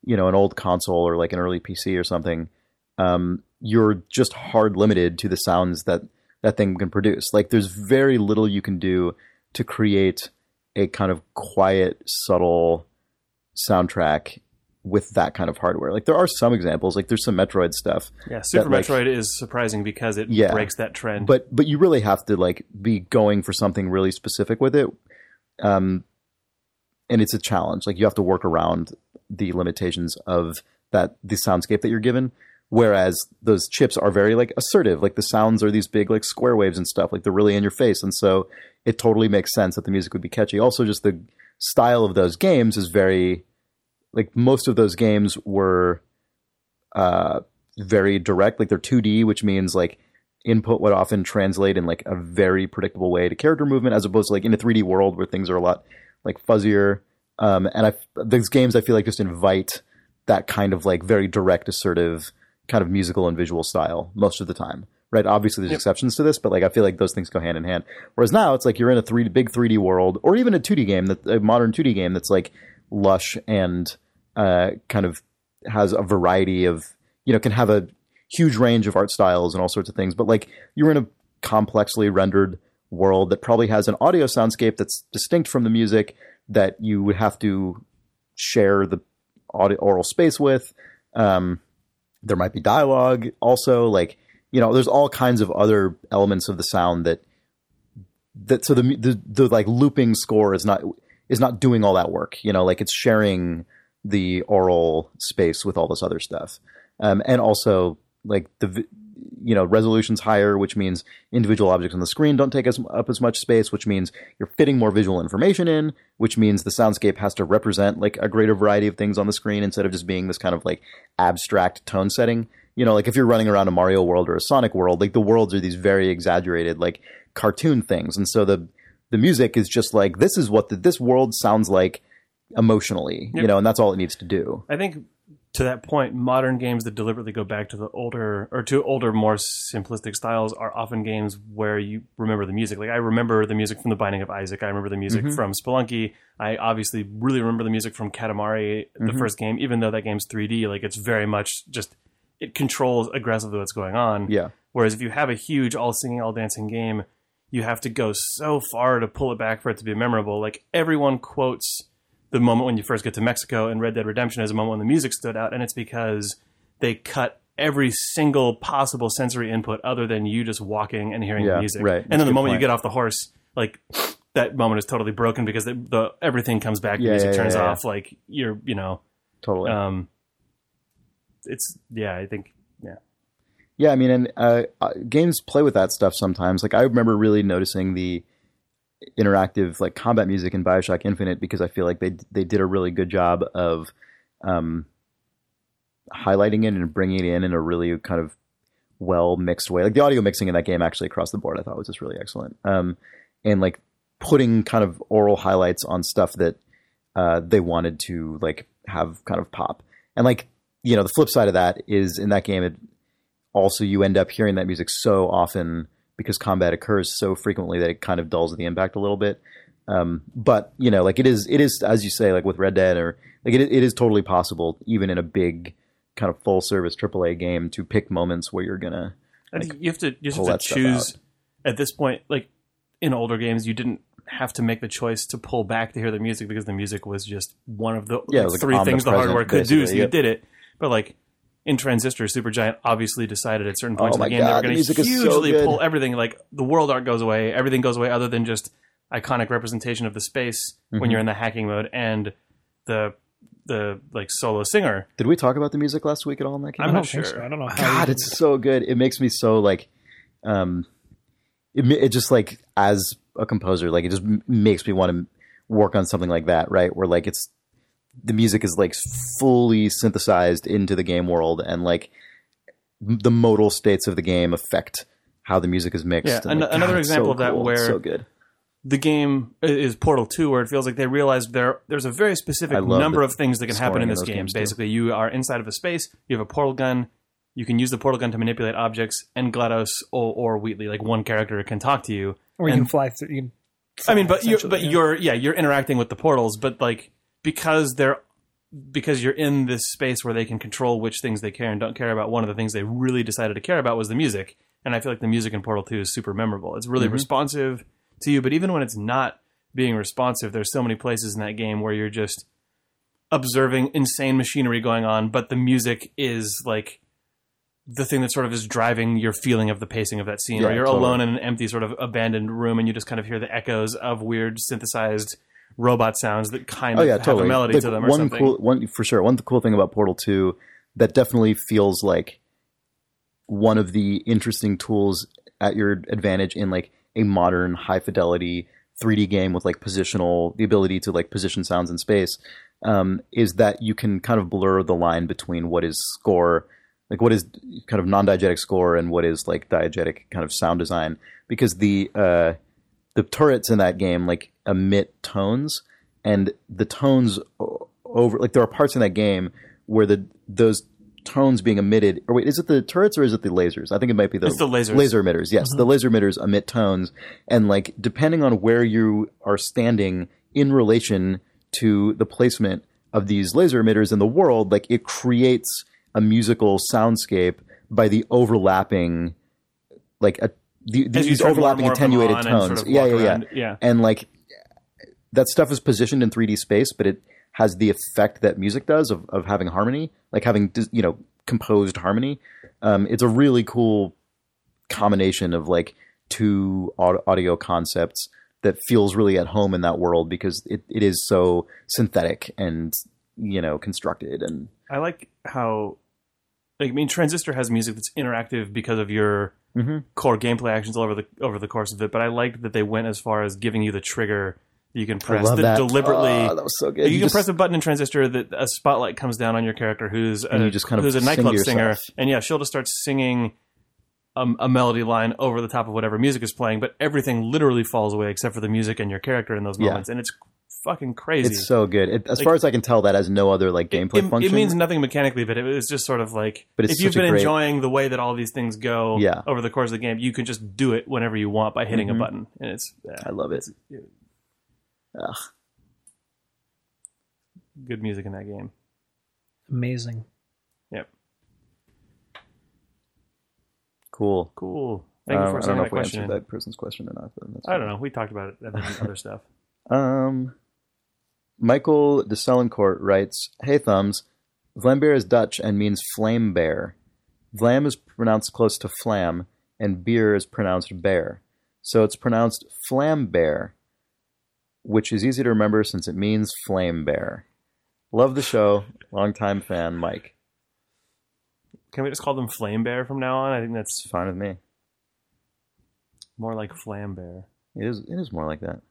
you know an old console or like an early PC or something, um you're just hard limited to the sounds that that thing can produce. Like there's very little you can do to create a kind of quiet, subtle soundtrack with that kind of hardware. Like there are some examples, like there's some Metroid stuff, yeah. Super that, like- Metroid is surprising because it Yeah. breaks that trend. but but you really have to like be going for something really specific with it. Um and it's a challenge. Like you have to work around the limitations of that the soundscape that you're given. Whereas those chips are very like assertive, like the sounds are these big like square waves and stuff, like they're really in your face, and so it totally makes sense that the music would be catchy. Also, just the style of those games is very like most of those games were uh, very direct, like they're 2D, which means like input would often translate in like a very predictable way to character movement, as opposed to like in a 3D world where things are a lot like fuzzier. Um, and I these games I feel like just invite that kind of like very direct, assertive kind of musical and visual style most of the time. Right? Obviously, there's exceptions to this, but like I feel like those things go hand in hand. Whereas now it's like you're in a three big 3D world, or even a 2D game that a modern 2D game that's like lush and uh, kind of has a variety of you know can have a huge range of art styles and all sorts of things. But like you're in a complexly rendered world that probably has an audio soundscape that's distinct from the music that you would have to share the audio, aural space with. Um, there might be dialogue also like you know there's all kinds of other elements of the sound that that so the the, the like looping score is not is not doing all that work you know like it's sharing the aural space with all this other stuff um, and also like the you know resolution's higher which means individual objects on the screen don't take as, up as much space which means you're fitting more visual information in which means the soundscape has to represent like a greater variety of things on the screen instead of just being this kind of like abstract tone setting. You know like if you're running around a mario world or a sonic world like the worlds are these very exaggerated like cartoon things. And so the the music is just like this is what the, this world sounds like emotionally you know and that's all it needs to do. I think to that point, modern games that deliberately go back to the older or to older, more simplistic styles are often games where you remember the music. Like I remember the music from The Binding of Isaac. I remember the music Mhm. from Spelunky. I obviously really remember the music from Katamari, the Mhm. first game, even though that game's 3D. Like it's very much just it controls aggressively what's going on. yeah Whereas if you have a huge all singing, all dancing game, you have to go so far to pull it back for it to be memorable. Like everyone quotes the moment when you first get to Mexico and Red Dead Redemption is a moment when the music stood out, and it's because they cut every single possible sensory input other than you just walking and hearing Yeah, the music. right. And That's then the moment you get off the horse, like that moment is totally broken because the, the everything comes back, the Yeah, music yeah, turns off, like you're you know, totally um, it's yeah, I think yeah. Yeah, I mean, and uh, uh, games play with that stuff sometimes. Like I remember really noticing the interactive like combat music in Bioshock Infinite because I feel like they they did a really good job of um, highlighting it and bringing it in in a really kind of well mixed way. Like the audio mixing in that game actually across the board, I thought was just really excellent. Um, and like putting kind of aural highlights on stuff that uh, they wanted to like have kind of pop. And like you know, the flip side of that is in that game, it also you end up hearing that music so often because combat occurs so frequently that it kind of dulls the impact a little bit. Um, but you know, like it is, it is as you say, like with Red Dead, or like it, it is totally possible, even in a big kind of full service AAA game, to pick moments where you're gonna. Think you have to you just have to choose at this point. Like in older games, you didn't have to make the choice to pull back to hear the music because the music was just one of the Yeah, like, three things the hardware could do. So basically, you did it. But like in Transistor, Supergiant obviously decided at certain points Oh in the game God, they were going to is so hugely pull everything. Like the world art goes away, everything goes away, other than just iconic representation of the space when Mhm. you're in the hacking mode and the the like solo singer. Did we talk about the music last week at all in that game? I'm not sure. so. I don't know how. God, you- it's so good. It makes me so like, um, it it just like as a composer, like it just makes me want to work on something like that, right? Where like it's the music is like fully synthesized into the game world, and like the modal states of the game affect how the music is mixed. Yeah, and, an- like, another God, example so of that cool. It's where- so good. the game is Portal 2, where it feels like they realized there there's a very specific number of things that can happen in in this those game. games, too. Basically, you are inside of a space, you have a portal gun, you can use the portal gun to manipulate objects, and GLaDOS or, or Wheatley, like one character, can talk to you. or you and- can fly through. You can I mean, but you're but yeah. you're yeah you're interacting with the portals, but like because they're because you're in this space where they can control which things they care and don't care about. One of the things they really decided to care about was the music, and I feel like the music in Portal Two is super memorable. It's really Mhm. responsive to you, but even when it's not being responsive, there's so many places in that game where you're just observing insane machinery going on, but the music is like the thing that sort of is driving your feeling of the pacing of that scene. or you're totally. alone in an empty, sort of abandoned room, and you just kind of hear the echoes of weird synthesized robot sounds that kind Oh of yeah, have totally. a melody Like, to them or one something. cool one for sure. One cool thing about Portal Two that definitely feels like one of the interesting tools at your advantage in like a modern high fidelity 3D game with like positional the ability to like position sounds in space um, is that you can kind of blur the line between what is score like what is kind of non-diegetic score and what is like diegetic kind of sound design because the uh, the turrets in that game like emit tones and the tones over like there are parts in that game where the those tones being emitted or wait is it the turrets or is it the lasers? I think it might be the, It's the lasers. laser emitters. Yes mm-hmm. the laser emitters emit tones and like depending on where you are standing in relation to the placement of these laser emitters in the world like it creates a musical soundscape by the overlapping like a the, you these overlapping and more of them attenuated on and sort tones of yeah yeah yeah around, yeah. and like that stuff is positioned in 3D space, but it has the effect that music does of, of having harmony, like having you know composed harmony. Um, it's a really cool combination of like two audio concepts that feels really at home in that world because it, it is so synthetic and you know constructed and I like how, like, I mean, Transistor has music that's interactive because of your Mhm. core gameplay actions over the over the course of it. But I liked that they went as far as giving you the trigger that you can press love that, deliberately. Oh, that was so good. you, can just- press a button in Transistor that a spotlight comes down on your character who's a, you just kind of who's a sing nightclub singer, and yeah, she'll just start singing a, a melody line over the top of whatever music is playing, but everything literally falls away except for the music and your character in those Yeah. moments, and it's fucking crazy. it's so good. It, as Like- far as I can tell, that has no other like gameplay it, function. it means nothing mechanically, but it was just sort of like But if you've been great- enjoying the way that all these things go Yeah. over the course of the game, you can just do it whenever you want by hitting Mhm. a button, and it's yeah, I love it. Ugh. good music in that game. Amazing. Yep, Cool. cool. Thank you Um, for I don't know that if we question. answered in. that person's question or not. But that's I don't know. We talked about it and other stuff. Um, Michael de Selencourt writes, "Hey thumbs, Vlambeer is Dutch and means flame bear. Vlam is pronounced close to flam, and beer is pronounced bear, so it's pronounced flam bear, which is easy to remember since it means flame bear. Love the show, longtime fan, Mike. Can we just call them Flame Bear from now on? I think that's fine with me. more like Flam Bear. It is. It is more like that.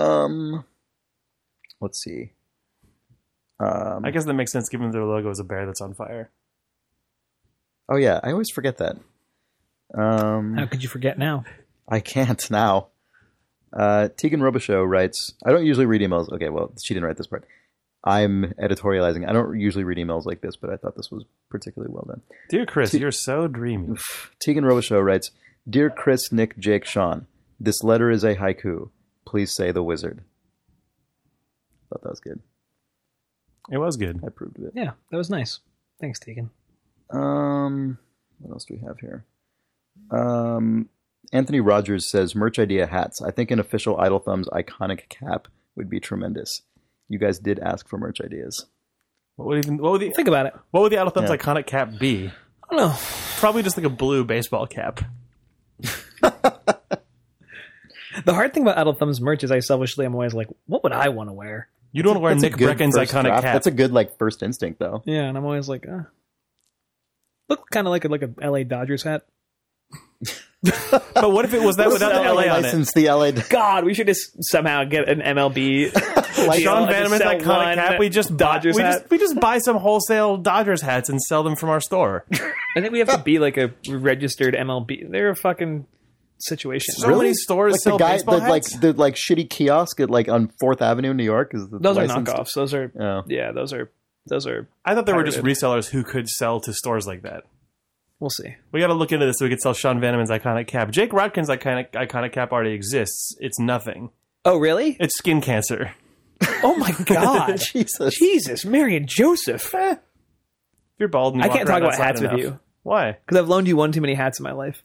Um, let's see. Um, I guess that makes sense given their logo is a bear that's on fire. Oh yeah, I always forget that. Um, How could you forget now? I can't now. Uh, Tegan Robichaux writes, I don't usually read emails. Okay, well, she didn't write this part. I'm editorializing. I don't usually read emails like this, but I thought this was particularly well done. Dear Chris, you're so dreamy. Tegan Robichaux writes, Dear Chris, Nick, Jake, Sean, this letter is a haiku. Please say the wizard. Thought that was good. It was good. I approved of it. Yeah, that was nice. Thanks, Tegan. Um, what else do we have here? Um, Anthony Rogers says merch idea hats. I think an official Idle Thumbs iconic cap would be tremendous. You guys did ask for merch ideas. What would even what would the Think about it. what would the Idle Thumbs Yeah. iconic cap be? I don't know. Probably just like a blue baseball cap. The hard thing about Idle Thumbs merch is I selfishly am always like, what would I want to wear? You don't wear That's a Nick good Breckon's iconic draft. cap. That's a good like first instinct though. Yeah, and I'm always like, uh, look kind of like a like a LA Dodgers hat. but what if it was that without the LA on it? license the LA. God, we should just somehow get an MLB. Like, Sean Just iconic cap. We just Dodgers buy, we just we just buy some wholesale Dodgers hats and sell them from our store. I think we have to be like a registered MLB. They're a fucking situation. So many stores like sell the guy, baseball the, like the like shitty kiosk at like on Fourth Avenue, in New York. Is the those are knockoffs. Those are Oh. yeah. Those are those are. I thought there were just resellers who could sell to stores like that. We'll see. We got to look into this so we could sell Sean Vanaman's iconic cap. Jake Rodkin's iconic iconic cap already exists. It's nothing. Oh really? It's skin cancer. Oh my god! Jesus. Jesus, Mary and Joseph. Eh. If you're bald, and you I walk can't talk about outside hats with you Why? because I've loaned you one too many hats in my life.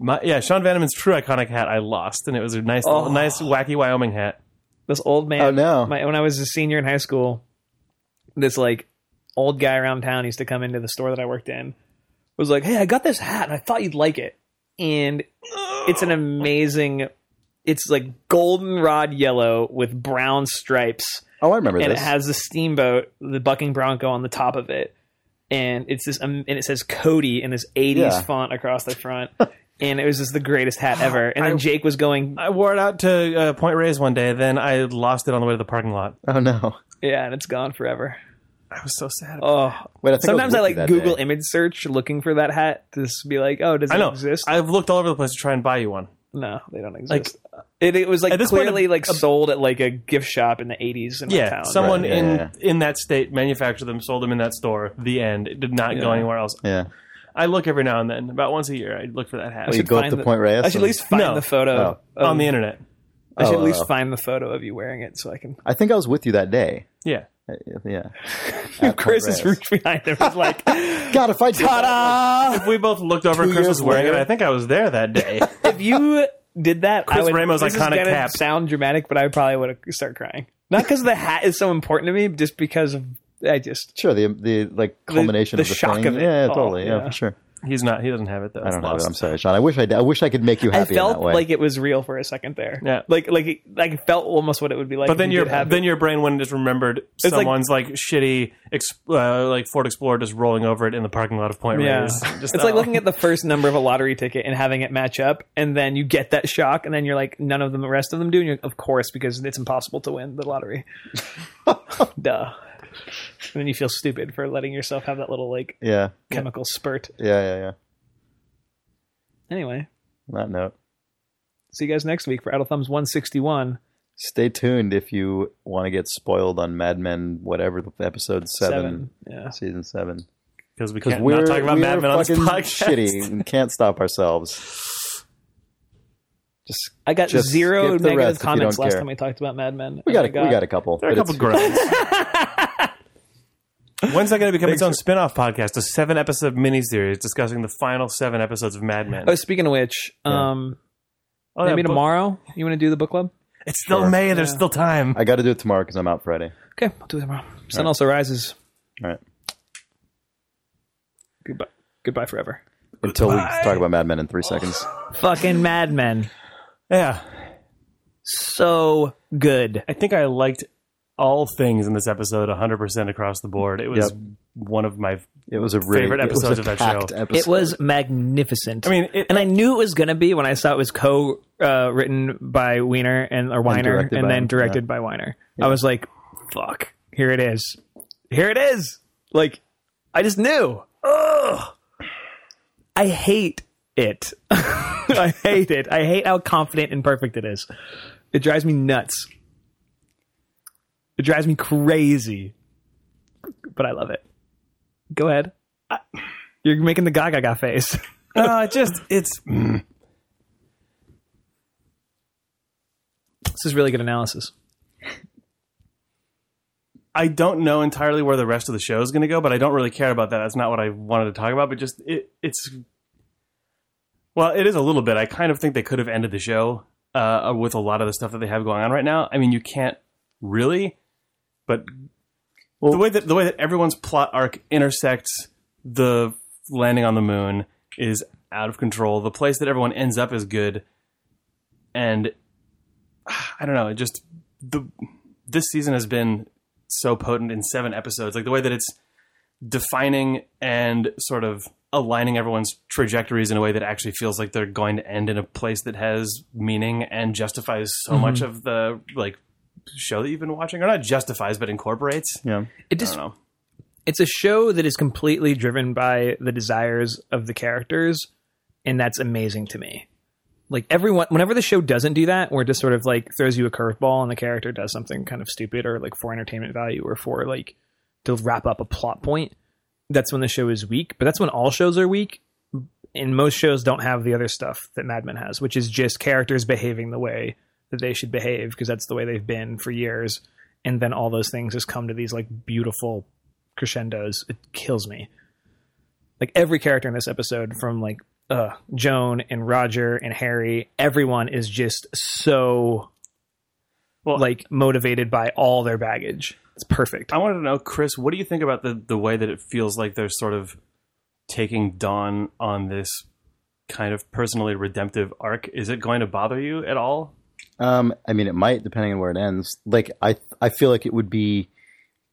My, yeah, Sean Vanaman's true iconic hat I lost, and it was a nice, Oh. nice wacky Wyoming hat. This old man. Oh, no. My, when I was a senior in high school, this like old guy around town used to come into the store that I worked in. Was like, "Hey, I got this hat, and I thought you'd like it." And it's an amazing. it's like goldenrod yellow with brown stripes, Oh, I remember and this. it has the steamboat, the bucking bronco on the top of it, and it's this um, and it says Cody in this '80s Yeah. font across the front. And it was just the greatest hat ever. And then Jake was going, I wore it out to uh, Point Reyes one day. Then I lost it on the way to the parking lot. oh no! yeah, and it's gone forever. I was so sad. Oh, Wait, I think sometimes I, was with like Google day. image search looking for that hat to just be like, oh, does it know. exist? I've looked all over the place to try and buy you one. no, they don't exist. it, it was like At this point, clearly a- like sold at like a gift shop in the 80s in Yeah, town. someone Right, yeah, in yeah, in that state manufactured them, sold them in that store. The end. It did not go anywhere else. Yeah. I look every now and then, about once a year. I look for that hat Well, you should go up find to the- Point Reyes. I should at and- least find No. the photo Oh. of- on the internet. I should Oh, at least oh. find the photo of you wearing it so I can. I think I was with you that day. Yeah. Uh, Yeah. At Chris Point is Reyes. reached behind him. He's like, God, if I did that, ta-da! If we both looked over, Two Chris years was wearing it. I think I was there that day. if you did that, I Chris would. Remo's this is iconic gonna cap. Sound dramatic, but I probably would start crying. Not because the hat is so important to me, just because of I just Sure, the the like culmination the of the shock thing. of it. Yeah, Oh, totally. Yeah, yeah. for sure. He's not. He doesn't have it though. I don't have it. I'm sorry, Sean. I wish I. I wish I could make you I happy in felt that way. like it was real for a second there. Yeah. like like it- like felt almost what it would be like. But if then you your have then it. your brain wouldn't just remembered like- someone's like, shitty ex- uh, like Ford Explorer just rolling over it in the parking lot of Point yeah. Reyes. Just, it's like oh. looking at the first number of a lottery ticket and having it match up, and then you get that shock, and then you're like, none of them, the rest of them do. And you're of course, because it's impossible to win the lottery. Duh. And then you feel stupid for letting yourself have that little like yeah, chemical spurt. yeah, yeah, yeah. Anyway, On that note, see you guys next week for Idle Thumbs 161. stay tuned if you want to get spoiled on Mad Men, whatever the episode seven, Seven. Yeah. season seven. because we can't we're, not talk about we're Mad Men on this fucking podcast. shitty and can't stop ourselves. Just I got Just zero skip negative rest if you comments last care. time we talked about Mad Men. we got, And a, I we got a couple. There are a couple it's- groans. When's that going to become its own spin-off podcast? A seven-episode miniseries discussing the final seven episodes of Mad Men. Oh, speaking of which, um, Oh, yeah, maybe book- tomorrow. You want to do the book club? It's still Sure. May. There's Yeah. still time. I got to do it tomorrow because I'm out Friday. Okay, I'll do it tomorrow. Sun right. also rises. All right. Goodbye. Goodbye forever. Until we talk about Mad Men in three seconds. Fucking Mad Men. yeah, So good. I think I liked all things in this episode 100% across the board. It was Yep. one of my. It was a really, Favorite it was episodes a of that packed show. Episode. It was magnificent. I mean, it, and I knew it was going to be when I saw it was co uh, written by Weiner and or Weiner and, directed by then him, directed by Weiner. I was like, "Fuck, here it is, here it is!" Like, I just knew. Ugh. I hate it. I hate it. I hate how confident and perfect it is. It drives me nuts. It drives me crazy. But I love it. Go ahead. You're making the gaga gaga face. uh, just it's This is really good analysis. I don't know entirely where the rest of the show is going to go, but I don't really care about that. That's not what I wanted to talk about. But just it, it's well, it is a little bit. I kind of think they could have ended the show uh, with a lot of the stuff that they have going on right now. I mean, you can't really, but the way that the way that everyone's plot arc intersects the landing on the moon is out of control. The place that everyone ends up is good, and I don't know. It just the this season has been so potent in seven episodes. Like the way that it's defining and sort of aligning everyone's trajectories in a way that actually feels like they're going to end in a place that has meaning and justifies so mm-hmm. much of the like show that you've been watching or not justifies but incorporates yeah. It i just don't know it's a show that is completely driven by the desires of the characters, and that's amazing to me. Like everyone, whenever the show doesn't do that, where it just sort of like throws you a curveball and the character does something kind of stupid or like for entertainment value or for like to wrap up a plot point, that's when the show is weak. But that's when all shows are weak. And most shows don't have the other stuff that Mad Men has, which is just characters behaving the way that they should behave because that's the way they've been for years. And then all those things just come to these like beautiful crescendos. It kills me. Like every character in this episode, from like uh, Joan and Roger and Harry, everyone is just so Well- like motivated by all their baggage. It's perfect. i wanted to know chris what do you think about the the way that it feels like they're sort of taking Don on this kind of personally redemptive arc is it going to bother you at all Um, I mean, it might depending on where it ends. Like, I I feel like it would be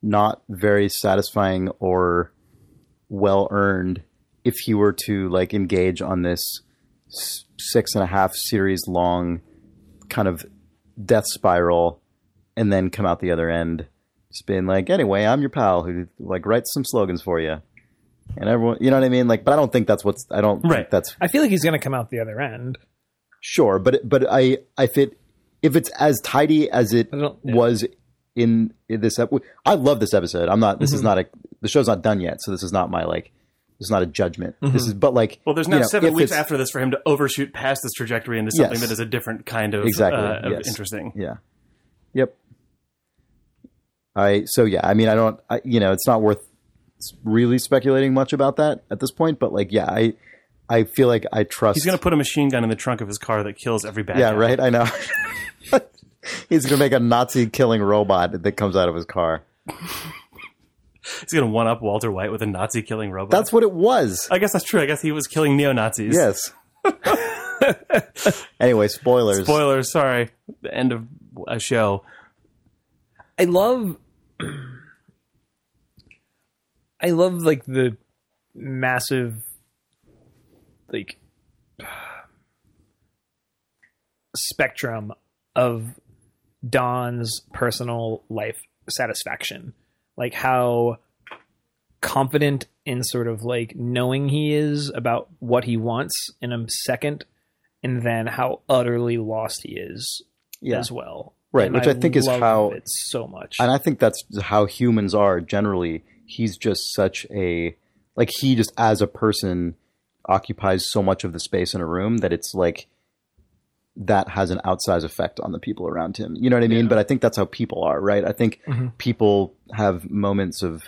not very satisfying or well earned if he were to like engage on this six and a half series long kind of death spiral and then come out the other end just being like, anyway, I'm your pal who like writes some slogans for you. And everyone, you know what I mean? Like, but I don't think that's what's. I don't think Right. that's I feel like he's going to come out the other end. Sure, but but I if it if it's as tidy as it yeah. was in, in this episode. I love this episode. I'm not. This Mm-hmm. is not a. The show's not done yet, so this is not my like. This is not a judgment. This is, but like. Well, there's you now know, seven weeks after this for him to overshoot past this trajectory into something Yes. that is a different kind of Exactly, uh, of yes. interesting. Yeah. Yep. I so yeah. I mean, I don't. I, you know, it's not worth really speculating much about that at this point. But like, yeah, I I feel like I trust. He's going to put a machine gun in the trunk of his car that kills every bad Yeah, guy. right. I know. He's gonna make a Nazi killing robot that comes out of his car. He's going to one up Walter White with a Nazi killing robot. That's what it was. I guess that's true. I guess he was killing neo Nazis. Yes. anyway, spoilers. Spoilers. Sorry. The end of a show. I love I love like the massive like spectrum of Don's personal life satisfaction. Like how confident in sort of like knowing he is about what he wants in a second and then how utterly lost he is Yeah. as well. Right, And which I think is how- it so much. And I think that's how humans are generally. He's just such a like he just as a person occupies so much of the space in a room that it's like that has an outsized effect on the people around him. You know what I mean? But I think that's how people are, right? I think mm-hmm. people have moments of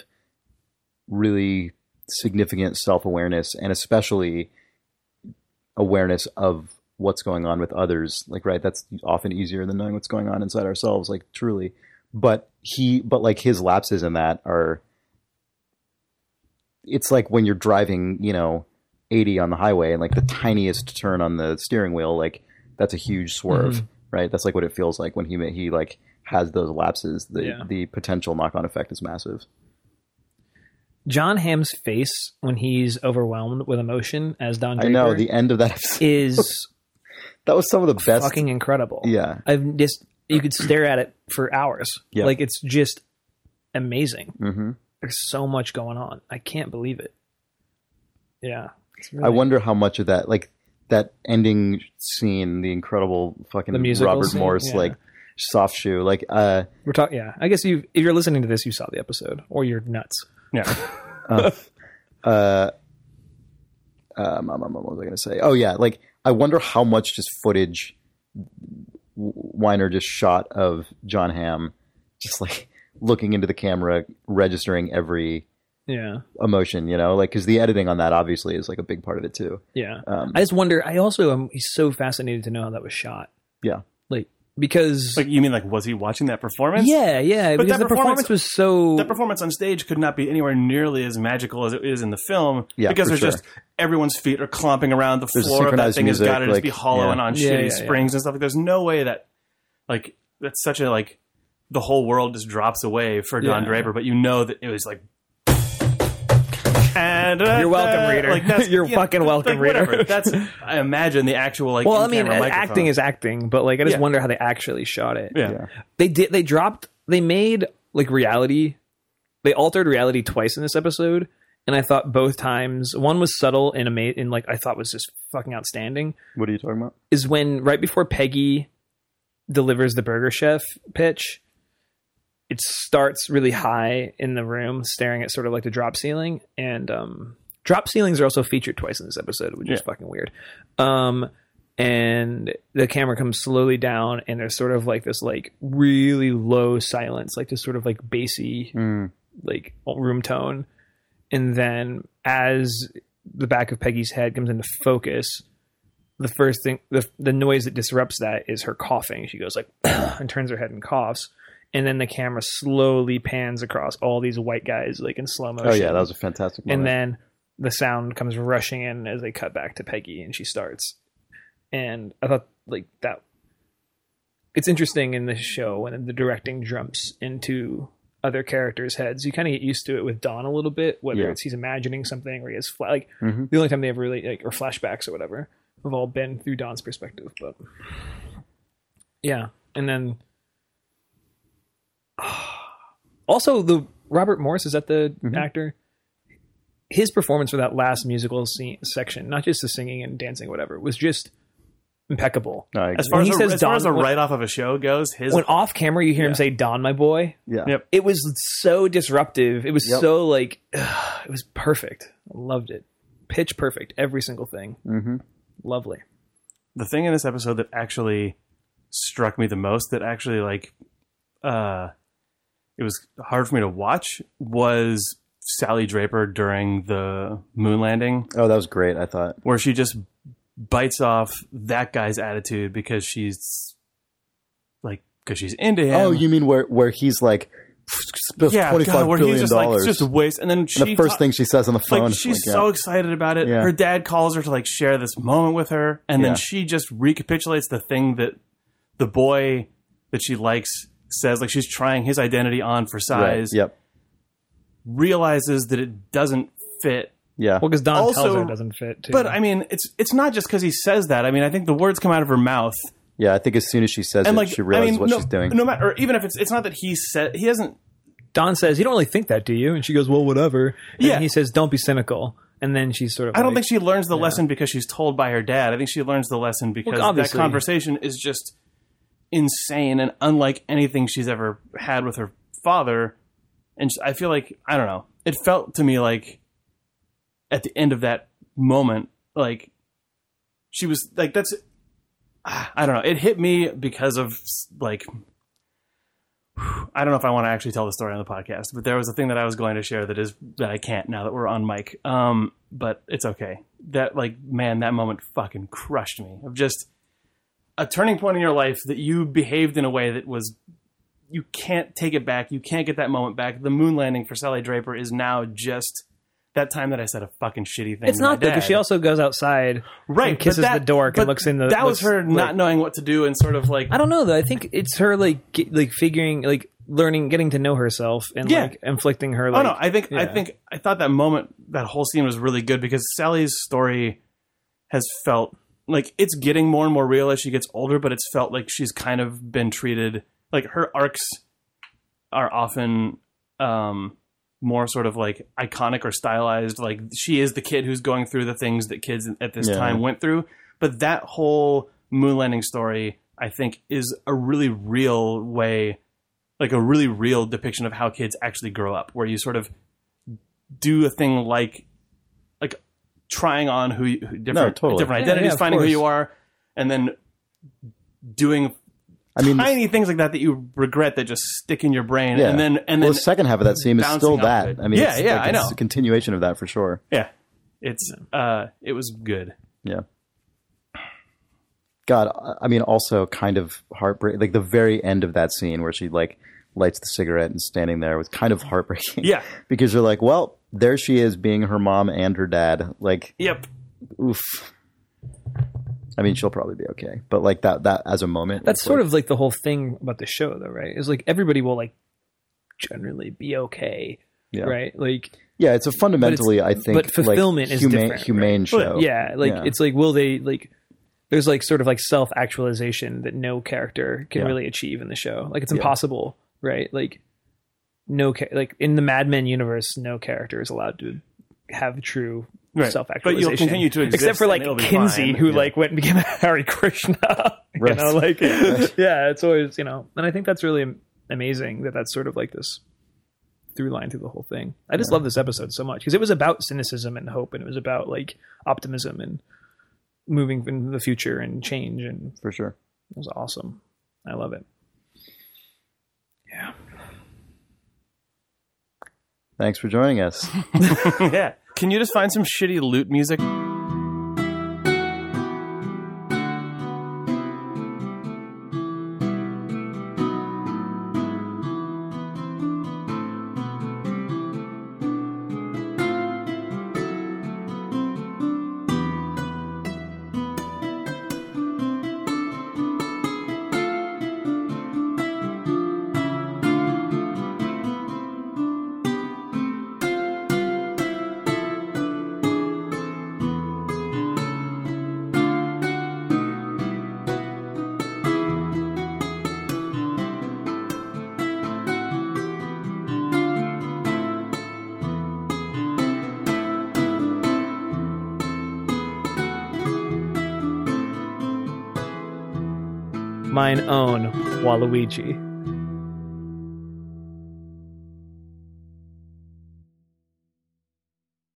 really significant self-awareness and especially awareness of what's going on with others like right that's often easier than knowing what's going on inside ourselves like truly but he but like his lapses in that are it's like when you're driving you know 80 on the highway and like the tiniest turn on the steering wheel like that's a huge swerve right that's like what it feels like when he he like has those lapses the Yeah. the potential knock-on effect is massive Jon Hamm's face when he's overwhelmed with emotion as Don i Draper know the end of that episode, is that was some of the best fucking incredible. yeah I've just you could stare at it for hours. Yeah. Like it's just amazing. hmm There's so much going on. I can't believe it. Yeah. It's I wonder how much of that, like that ending scene, the incredible fucking The Robert scene? Morse, Yeah. like soft shoe, like uh, we're talking. Yeah, I guess you if you're listening to this, you saw the episode, or you're nuts. Yeah. uh, um, um, um, what was I going to say? Oh yeah, like I wonder how much just footage W- Weiner just shot of Jon Hamm, just like looking into the camera, registering every Yeah, emotion, you know, like because the editing on that obviously is like a big part of it too. yeah. Um, I just wonder. I also am so fascinated to know how that was shot. yeah, Like because Like you mean like was he watching that performance? yeah, yeah. But because that the performance, performance- was so That performance on stage could not be anywhere nearly as magical as it is in the film. Yeah, because for there's sure. just everyone's feet are clomping around the There's floor of that synchronized thing has got to just be hollow yeah. and on Yeah, shitty yeah, yeah. springs and stuff. Like there's no way that like that's such a like the whole world just drops away for Don Yeah. Draper, but you know that it was like. And, uh, You're welcome, uh, reader. Like that's, You're you know, fucking welcome, like, reader. That's I imagine the actual like. well. I mean, in-camera acting is acting, but like I just Yeah. wonder how they actually shot it. yeah. yeah. they did they dropped they made like reality they altered reality twice in this episode and i thought both times one was subtle and ama- and like i thought was just fucking outstanding What are you talking about? is when right before peggy delivers the burger chef pitch it starts really high in the room staring at sort of like the drop ceiling. And um drop ceilings are also featured twice in this episode which is fucking weird. Um and the camera comes slowly down and there's sort of like this like really low silence like this sort of like bassy Mm. like room tone. And then as the back of peggy's head comes into focus the first thing the, the noise that disrupts that is her coughing. She goes like and turns her head and coughs and then the camera slowly pans across all these white guys like in slow motion Oh yeah, that was a fantastic moment. and then the sound comes rushing in as they cut back to Peggy and she starts. And I thought like that it's interesting in this show when the directing jumps into other characters' heads. You kind of get used to it with Don a little bit, whether Yeah. it's he's imagining something or he has fla- like Mhm. the only time they ever really like or flashbacks or whatever have all been through Don's perspective. But yeah, and then also the Robert Morse is that the Mm-hmm. actor. His performance for that last musical scene, section, not just the singing and dancing, whatever, was just impeccable. No, I As far as, he a, says as, far as a Don- write off of a show goes, his When off camera you hear him say "Don, my boy," yeah. Yep. it was so disruptive. It was Yep. so like it was perfect. I loved it. Pitch perfect. Every single thing. Mhm. Lovely. the thing in this episode that actually struck me the most that actually like uh it was hard for me to watch was Sally Draper during the moon landing Oh, that was great. I thought. where she just bites off that guy's attitude because she's like because she's into him. Oh, you mean where where he's like yeah, twenty five billion just dollars. it's just a waste. And then she the first ta- thing she says on the phone, like she's like, so yeah. excited about it. Yeah. Her dad calls her to like share this moment with her, and then she just recapitulates the thing that the boy that she likes says. Like she's trying his identity on for Right. size. Yep. Realizes that it doesn't fit. Yeah. Well, because Don tells her it doesn't fit. Too. But I mean, it's it's not just because he says that. I mean, I think the words come out of her mouth, Yeah. I think as soon as she says and it, like she realizes I mean, what no, she's doing. No matter, or even if it's it's not that he said he doesn't. Don says, "You don't really think that, do you?" And she goes, "Well, whatever." And Yeah. he says, "Don't be cynical." And then she's sort of. I don't think she learns the lesson because she's told by her dad. I think she learns the lesson because that conversation is just insane and unlike anything she's ever had with her father. And I feel like I don't know. It felt to me like at the end of that moment, like she was like that's. I don't know. It hit me because of like. I don't know if I want to actually tell the story on the podcast, but there was a thing that I was going to share that is that I can't now that we're on mic. Um, but it's okay. That like man, that moment fucking crushed me. Of just a turning point in your life that you behaved in a way that was you can't take it back. You can't get that moment back. The moon landing for Sally Draper is now just that time that I said a fucking shitty thing. It's not though, because she also goes outside, right and kisses that- the dork and looks in the. That was looks, her like- not knowing what to do and sort of like I don't know though. I think it's her like like figuring like learning, getting to know herself, and Yeah. like inflicting her. Oh, like, oh no, I think I think I thought that moment, that whole scene was really good because Sally's story has felt like it's getting more and more real as she gets older, but it's felt like she's kind of been treated like her arcs are often um, more sort of like iconic or stylized. Like she is the kid who's going through the things that kids at this Yeah. time went through. But that whole moon landing story, I think, is a really real way, like a really real depiction of how kids actually grow up, where you sort of do a thing like like trying on who, you- who different totally. different Yeah, identities, yeah, of finding who you are, and then doing I mean, tiny things like that that you regret that just stick in your brain, yeah. and then and well, then the second half of that scene is still that. I mean, Yeah, it's, yeah, like, I it's know. a continuation of that for sure. yeah, it's uh, it was good. Yeah. God, I- I mean, also kind of heartbreak. Like the very end of that scene where she like lights the cigarette and standing there was kind of heartbreaking. Yeah. because you're like, well, there she is being her mom and her dad. Like, Yep. oof. I mean, she'll probably be okay, but like that that as a moment, That's sort like- of like the whole thing about the show, though, right? Is like everybody will like generally be okay, Yeah. right? Like, yeah. It's a fundamentally, I think, but fulfillment like, is humane, different, humane right? show. yeah, like Yeah. it's like will they like? There's like sort of like self actualization that no character can Yeah. really achieve in the show. Like it's Yeah. impossible, right? Like no, like in the Mad Men universe, no character is allowed to have true Right. self But actualization. you'll continue to exist, except for like and it'll be Kinsey, who Yeah. like went and became a Hare Krishna. you Right. know, like yeah, it's always you know, and I think that's really amazing that that's sort of like this through line through the whole thing. I just love this episode so much because it was about cynicism and hope, and it was about like optimism and moving in the future and change, and for sure. it was awesome. I love it. Yeah. Thanks for joining us. yeah. Can you just find some shitty loot music? Own Waluigi.